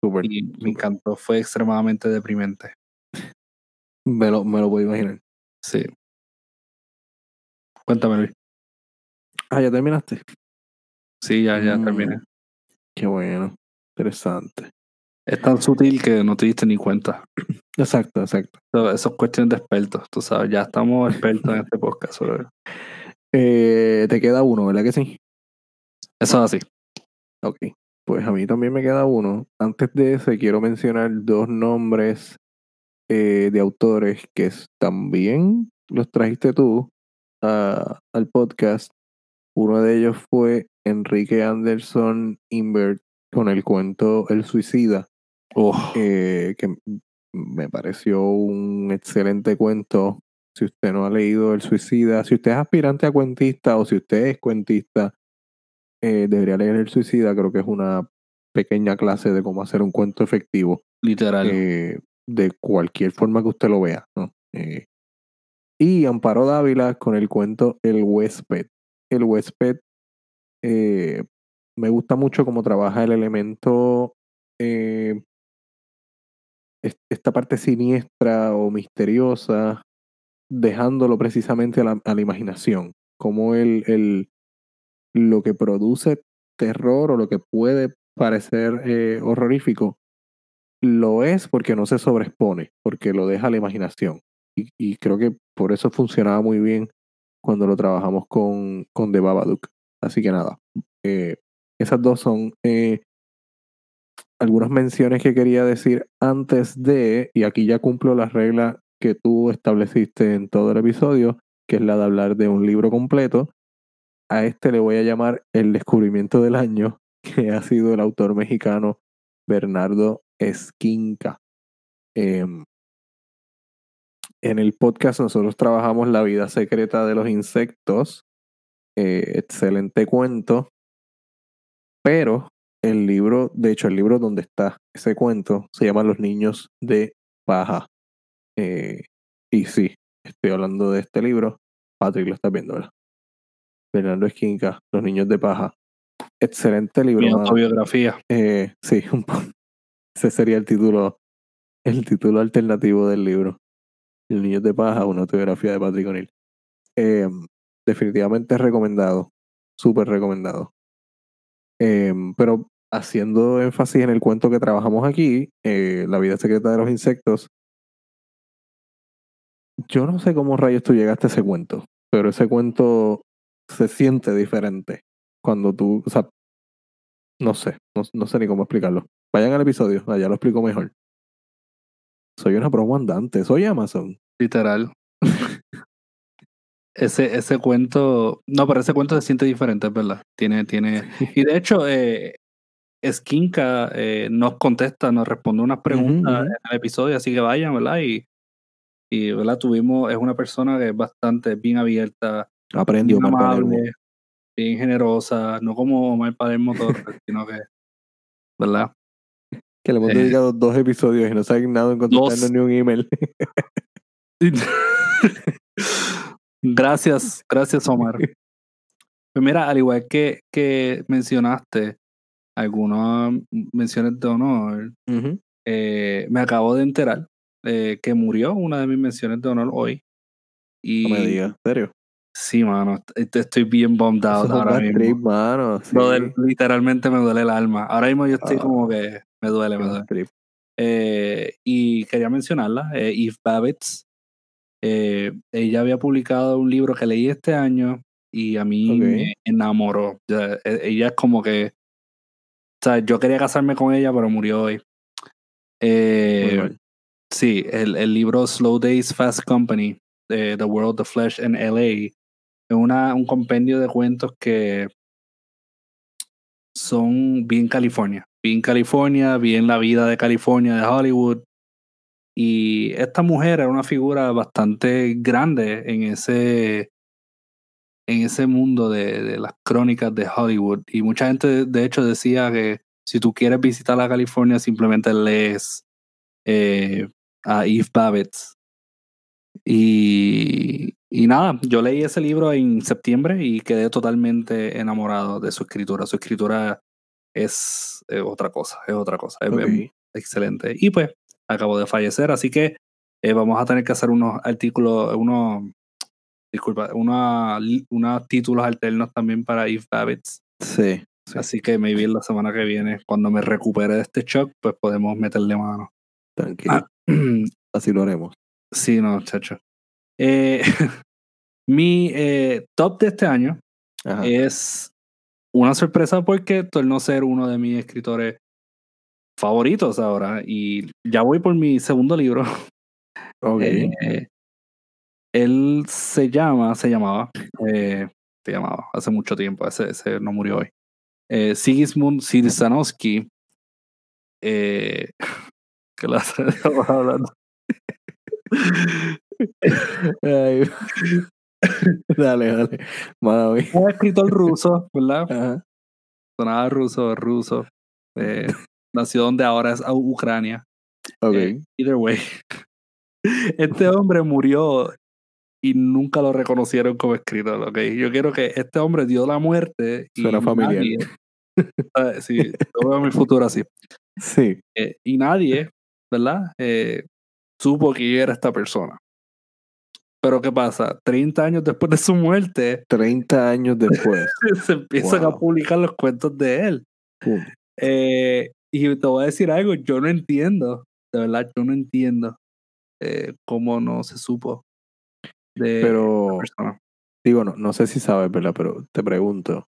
súper. Y me encantó, fue extremadamente deprimente. Me lo, me lo puedo imaginar. Sí. Cuéntame, Luis. Ah, ya terminaste. Sí, ya, ya Mm. terminé. Qué bueno. Interesante. Es tan sutil que no te diste ni cuenta. Exacto, exacto. Eso, es cuestión de expertos, tú sabes. Ya estamos expertos en este podcast. Eh, te queda uno, ¿verdad que sí? Eso es así. Ok. Pues a mí también me queda uno. Antes de ese, quiero mencionar dos nombres eh, de autores que también los trajiste tú a- al podcast. Uno de ellos fue Enrique Anderson Invert con el cuento El Suicida, Eh, que me pareció un excelente cuento. Si usted no ha leído El Suicida, si usted es aspirante a cuentista o si usted es cuentista, eh, debería leer El Suicida. Creo que es una pequeña clase de cómo hacer un cuento efectivo literal. eh, de cualquier forma que usted lo vea. ¿no? Eh, y Amparo Dávila con el cuento El huésped. El huésped me gusta mucho cómo trabaja el elemento, eh, esta parte siniestra o misteriosa, dejándolo precisamente a la, a la imaginación. Como el, el, lo que produce terror o lo que puede parecer eh, horrorífico lo es porque no se sobreexpone, porque lo deja a la imaginación. Y, y creo que por eso funcionaba muy bien cuando lo trabajamos con, con The Babadook. Así que nada, eh, esas dos son eh, algunas menciones que quería decir antes de, y aquí ya cumplo la regla que tú estableciste en todo el episodio, que es la de hablar de un libro completo. A este le voy a llamar El descubrimiento del año, que ha sido el autor mexicano Bernardo Esquinca. Em, en el podcast nosotros trabajamos La vida secreta de los insectos. Eh, excelente cuento. Pero el libro, de hecho, el libro donde está ese cuento se llama Los niños de paja. Eh, y sí, estoy hablando de este libro. Patrick lo está viendo, ¿verdad? Bernardo Esquinca, Los niños de paja. Excelente libro. Mi autobiografía. Eh, sí, ese sería el título, el título alternativo del libro. El niño de paja, una autobiografía de Patrick O'Neill. Eh, definitivamente recomendado, súper recomendado. Eh, pero haciendo énfasis en el cuento que trabajamos aquí, eh, La vida secreta de los insectos, yo no sé cómo rayos tú llegaste a ese cuento, pero ese cuento se siente diferente cuando tú, o sea, no sé, no, no sé ni cómo explicarlo. Vayan al episodio, allá lo explico mejor. Soy una promo andante, soy Amazon. Literal. ese, ese cuento. No, pero ese cuento se siente diferente, es verdad. Tiene, tiene. Y de hecho, eh, Skinka eh, nos contesta, nos responde unas preguntas en el episodio, así que vayan, ¿verdad? Y, y ¿verdad? Tuvimos, es una persona que es bastante bien abierta, Aprendió bien amable, bien generosa, no como Omar Palermo Torres, sino que, ¿verdad? Que le hemos Eh, dedicado dos episodios y no se ha dignado en contestarnos dos. ni un email. gracias, gracias Omar. Pues mira, al igual que, que mencionaste algunas menciones de honor, Ujú. eh, me acabo de enterar eh, que murió una de mis menciones de honor hoy. Y No me digas, ¿en serio. sí, mano, est- estoy bien bummed out Eso es ahora mismo. trip, mano. Sí. Brother, literalmente me duele el alma. Ahora mismo yo estoy Ah. como que me duele, me duele. Eh, y quería mencionarla, eh, Eve Babbitt. Eh, ella había publicado un libro que leí este año y a mí Ok. me enamoró. Ya, e- ella es como que. O sea, yo quería casarme con ella, pero murió hoy. Eh. Sí, el, el libro Slow Days Fast Company, de The World, The Flesh and LA, es una, un compendio de cuentos que son bien California, bien California, bien la vida de California, de Hollywood. Y esta mujer era una figura bastante grande en ese, en ese mundo de, de las crónicas de Hollywood. Y mucha gente, de hecho, decía que si tú quieres visitar a California, simplemente lees eh, a Eve Babbitt. Y, y nada, yo leí ese libro en septiembre y quedé totalmente enamorado de su escritura. Su escritura es, es otra cosa, es otra cosa. Es, excelente. Y pues acabó de fallecer, así que eh, vamos a tener que hacer unos artículos, unos, disculpa, una, unos títulos alternos también para Eve Babbitt. Sí. sí. Así que maybe la semana que viene, cuando me recupere de este shock, pues podemos meterle mano. Tranquilo. Ah. Así lo haremos. Sí, no, chacho. Eh, mi eh, top de este año Ajá. es una sorpresa porque tornó ser uno de mis escritores favoritos ahora. Y ya voy por mi segundo libro. ok. Eh, él se llama, se llamaba, eh, se llamaba hace mucho tiempo, ese, ese no murió hoy. Eh, Sigismund Sirzanowski. Eh, que la hablando. Dale, dale. Mami. Un escritor ruso, ¿verdad? Ajá. Sonaba ruso, ruso. Eh, nació donde ahora es Ucrania. Ok. Eh, either way. Este hombre murió y nunca lo reconocieron como escritor, ¿ok? Yo quiero que este hombre dio la muerte. Y Suena familiar. nadie- sí, yo veo mi futuro así. Sí. Eh, y nadie, ¿verdad? Eh, supo que era esta persona. Pero ¿qué pasa? 30 años después de su muerte, 30 años después. se empiezan a publicar los cuentos de él. Eh, y te voy a decir algo, yo no entiendo, de verdad, yo no entiendo cómo no se supo de Pero, persona. digo, no, no sé si sabes, ¿verdad? Pero te pregunto.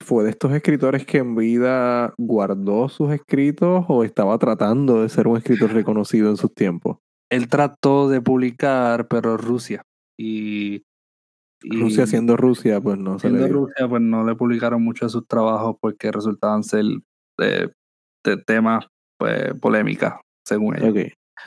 ¿Fue de estos escritores que en vida guardó sus escritos o estaba tratando de ser un escritor reconocido en sus tiempos? Él trató de publicar, pero Rusia. Y, y Rusia siendo Rusia, pues no se le siendo. Rusia, pues no le publicaron mucho de sus trabajos porque resultaban ser de, de temas pues, polémicas, según ellos. Ok,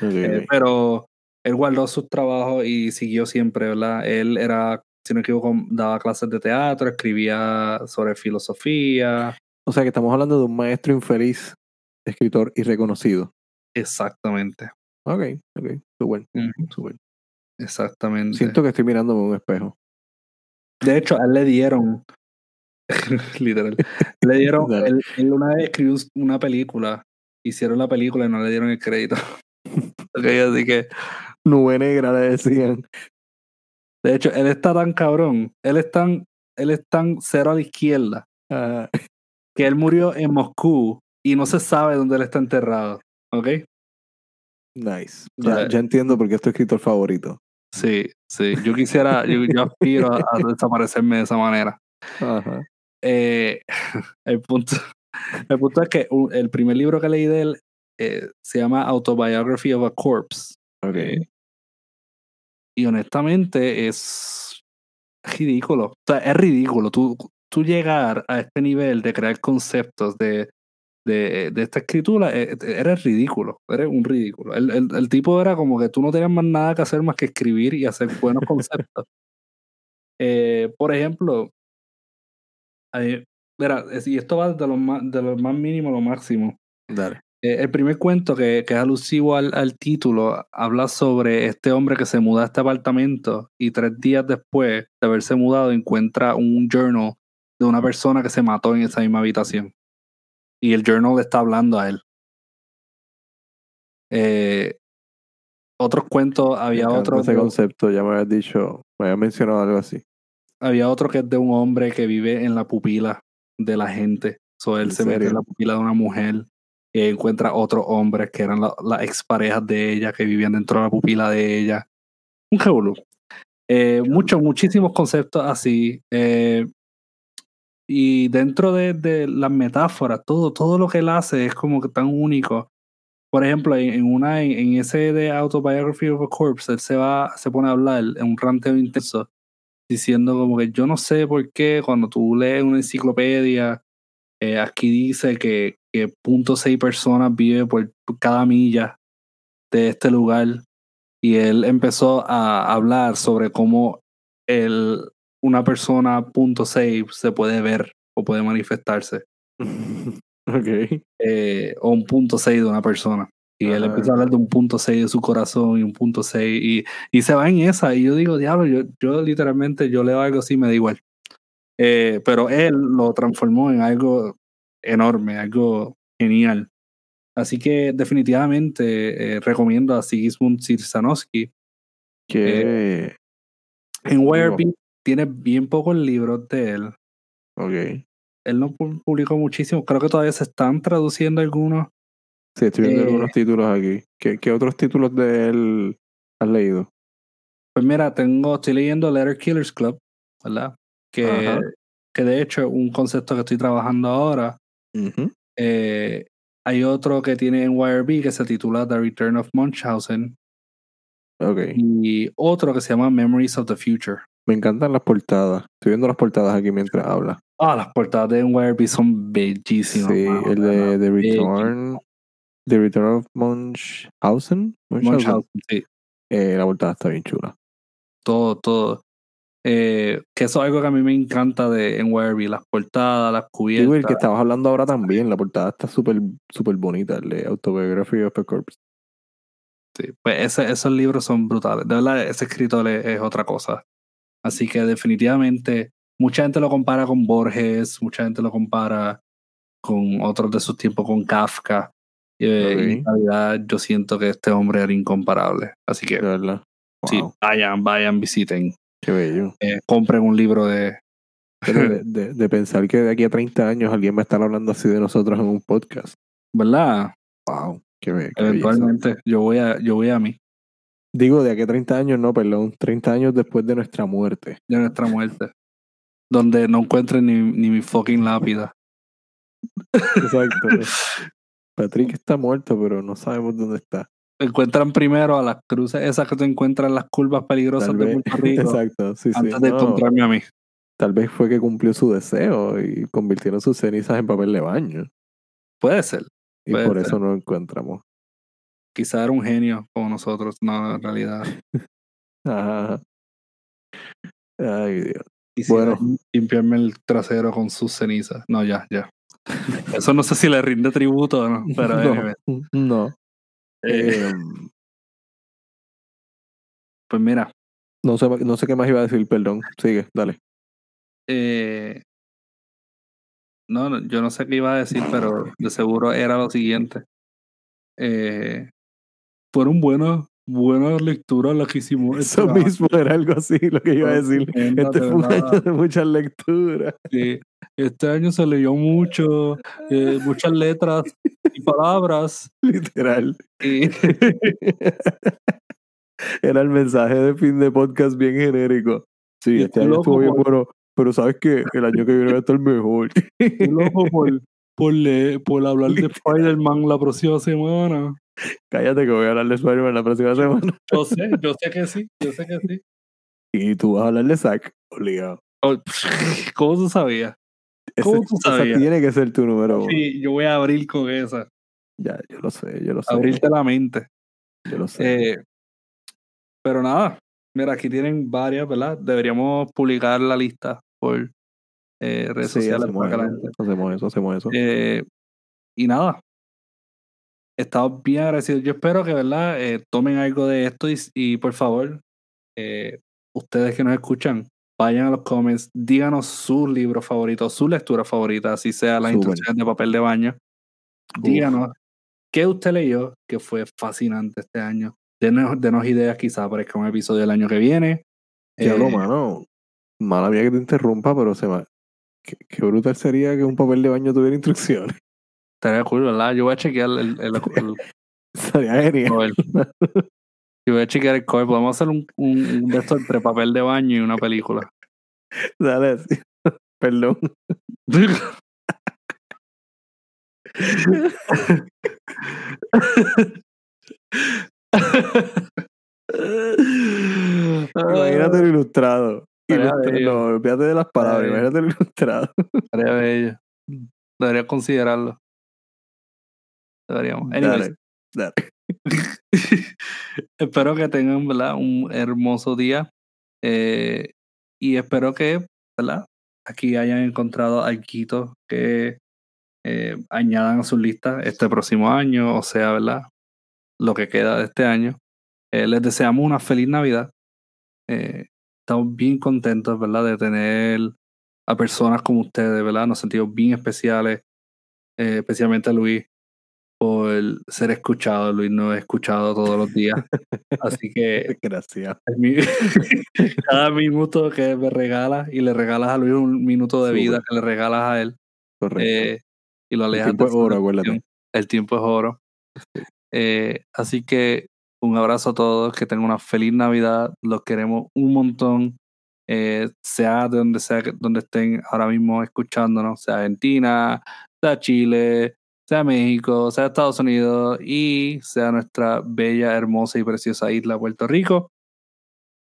ok, Eh, ok. pero él guardó sus trabajos y siguió siempre, ¿verdad? Él era, si no me equivoco, daba clases de teatro, escribía sobre filosofía. O sea que estamos hablando de un maestro infeliz, escritor irreconocido. Exactamente. Ok, ok, súper, Ujú, súper. Exactamente. Siento que estoy mirándome en un espejo. De hecho, a él le dieron, literal, le dieron, él, él una vez escribió una película, hicieron la película y no le dieron el crédito. Ok, así que, Nube negra le decían. de hecho, él está tan cabrón, él es tan, él es tan cero a la izquierda, que él murió en Moscú y no se sabe dónde él está enterrado. ¿Ok? nice. Ya, ya entiendo por qué es tu escritor favorito. Sí, sí. Yo quisiera, yo, yo aspiro a, a desaparecerme de esa manera. Ajá. Eh, el, punto, el punto es que el primer libro que leí de él eh, se llama Autobiography of a Corpse. Ok. Eh, y honestamente es ridículo. O sea, es ridículo. Tú, tú llegar a este nivel de crear conceptos de, de, de esta escritura, eh, eres ridículo. Eres un ridículo. El, el, tipo era como que tú no tenías más nada que hacer más que escribir y hacer buenos conceptos. Eh, por ejemplo, eh, mira, y esto va de lo más, de lo más mínimo a lo máximo. Dale. Eh, el primer cuento que, que es alusivo al, al título habla sobre este hombre que se muda a este apartamento y tres días después de haberse mudado encuentra un journal de una persona que se mató en esa misma habitación. Y el journal le está hablando a él. Eh, otros cuentos, había otro, ese concepto, ya me habías dicho, me habías mencionado algo así. había otro que es de un hombre que vive en la pupila de la gente. So, él ¿En se mete en serio? la pupila de una mujer encuentra otros hombres que eran la- las exparejas de ella, que vivían dentro de la pupila de ella. Un revolú. Eh, muchos, muchísimos conceptos así. eh, y dentro de, de las metáforas, todo, todo lo que él hace es como que tan único. por ejemplo, en, una, en ese de Autobiography of a Corpse, él se va, se pone a hablar en un ranteo intenso, diciendo como que yo no sé por qué cuando tú lees una enciclopedia, eh, aquí dice que, que punto seis personas vive por cada milla de este lugar. Y él empezó a hablar sobre cómo el, una persona punto seis se puede ver o puede manifestarse. ok. eh, o un punto 6 de una persona. Y él Ajá. empieza a hablar de un punto 6 de su corazón y un punto 6 y, y se va en esa. Y yo digo, diablo, yo, yo literalmente, yo leo algo así, me da igual. Eh, pero él lo transformó en algo enorme, algo genial. Así que definitivamente eh, recomiendo a Sigismund Sirsanowski. Que. En Wirebeat tiene bien pocos libros de él. ok. Él no pu- publicó muchísimo. Creo que todavía se están traduciendo algunos. Sí, estoy viendo Eh, algunos títulos aquí. ¿Qué, qué otros títulos de él has leído? Pues mira, tengo, estoy leyendo Letter Killers Club, ¿verdad? Que, Ajá. que de hecho es un concepto que estoy trabajando ahora. Eh, hay otro que tiene en YRB que se titula The Return of Munchausen Ok. y otro que se llama Memories of the Future. Me encantan las portadas. Estoy viendo las portadas aquí mientras habla. Ah, las portadas de NYRB son bellísimas. Sí, el de The. Return. The Return of Munchausen. Munchausen. Munchausen, sí, Eh, la portada está bien chula. todo, todo. Eh, que eso es algo que a mí me encanta de NYRB, las portadas, las Digo, el que cubiertas. estabas hablando ahora también, la portada está súper súper bonita, el de Autobiography of a Corpse. Sí, pues ese- esos libros son brutales. De verdad, ese escritor es, es otra cosa. Así que definitivamente, mucha gente lo compara con Borges, mucha gente lo compara con otros de sus tiempos, con Kafka. Eh, Y en realidad yo siento que este hombre era incomparable. Así De que verdad. sí, Wow, vayan, vayan, visiten. Qué bello. Eh, compren un libro de... Pero de, de- de pensar que de aquí a 30 años alguien va a estar hablando así de nosotros en un podcast. ¿Verdad? Wow, qué, be- qué belleza. Eventualmente yo voy a, yo voy a mí, Digo, de aquí a 30 años, no, perdón, 30 años después de nuestra muerte. de nuestra muerte. Donde no encuentren ni, ni mi fucking lápida. Exacto. Patrick está muerto, pero no sabemos dónde está. Encuentran primero a las cruces esas que te encuentran en las curvas peligrosas de Puerto Rico exacto, sí, sí. antes de no, encontrarme a mí. tal vez fue que cumplió su deseo y convirtieron sus cenizas en papel de baño. Puede ser. Y Puede por ser. eso no lo encontramos. Quizá era un genio como nosotros. No, en realidad. Ajá. Ay, Dios. Quisiera Bueno. limpiarme el trasero con sus cenizas. No, ya, ya. Eso no sé si le rinde tributo o no. Pero no, no. Eh, pues mira, no, sé, no sé qué más iba a decir, perdón. Sigue, dale. eh, no, no, yo no sé qué iba a decir, pero de seguro era lo siguiente. Eh, fueron buenas, buenas lecturas las que hicimos. Eso este año. mismo era algo así lo que iba a decir. Este fue un verdad. año de muchas lecturas. Sí, este año se leyó mucho, eh, muchas letras y palabras. Literal. Y Era el mensaje de fin de podcast bien genérico. Sí, este año estuvo bien por- bueno, pero sabes que el año que viene va a estar mejor. estoy loco por, por, leer- por hablar de Spider-Man la próxima semana. Cállate que voy a hablar de Spider-Man la próxima semana. Yo sé, yo sé que sí, yo sé que sí. Y tú vas a hablar de Zack, obligado. Oh, ¿Cómo tú sabías? ¿Cómo tú esa sabías? tiene que ser tu número uno. Sí, yo voy a abrir con esa. Ya, yo lo sé, yo lo sé. Abrirte la mente. Yo lo sé. Eh, pero nada, mira, aquí tienen varias, ¿verdad? Deberíamos publicar la lista por eh, redes sí, sociales hacemos para eso, gente hacemos eso, hacemos eso. Eh, y nada, estamos bien agradecidos. Yo espero que, ¿verdad? Eh, tomen algo de esto y, y, por favor, ustedes que nos escuchan, vayan a los comments, díganos sus libros favoritos, su lectura favorita, así sea las Súper. instrucciones de papel de baño. Uf. Díganos qué usted leyó que fue fascinante este año. Denos, denos ideas, quizás aparezca un episodio del año que viene. Diablo, Eh, mano. Mala mía que te interrumpa, pero se va. Qué, qué brutal sería que un papel de baño tuviera instrucciones. Estaría cool, ¿verdad? Yo voy a chequear el, el- el-. Yo voy a chequear el cover. Podemos hacer un, un, entre papel de baño y una película. Dale así. Perdón. Imagínate lo ilustrado. Ilustra- no, olvídate de las palabras, imagínate lo ilustrado. Bello. Debería considerarlo. Deberíamos. Anyways, Dale, dale. espero que tengan ¿verdad? un hermoso día. eh, y espero que ¿verdad? aquí hayan encontrado algo que eh, añadan a su lista este próximo año, o sea, ¿verdad? Lo que queda de este año. Eh, les deseamos una feliz Navidad. Eh, estamos bien contentos, ¿verdad? De tener a personas como ustedes, ¿verdad? Nos sentimos bien especiales, eh, especialmente a Luis, por ser escuchado. Luis nos ha escuchado todos los días. Así que Gracias. el mi- cada minuto que me regalas y le regalas a Luis un minuto de vida que le regalas a él Correcto. eh, y lo El alejas tiempo de es oro, acuérdate. El tiempo es oro. Sí. Eh, así que un abrazo a todos, que tengan una feliz Navidad. Los queremos un montón. Eh, sea de donde sea donde estén ahora mismo escuchándonos, sea Argentina, sea Chile, sea México, sea Estados Unidos y sea nuestra bella, hermosa y preciosa isla Puerto Rico.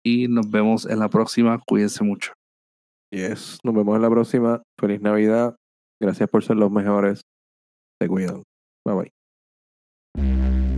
Y nos vemos en la próxima. Cuídense mucho. Yes. Nos vemos en la próxima. Feliz Navidad. Gracias por ser los mejores. Se cuidan. Bye bye.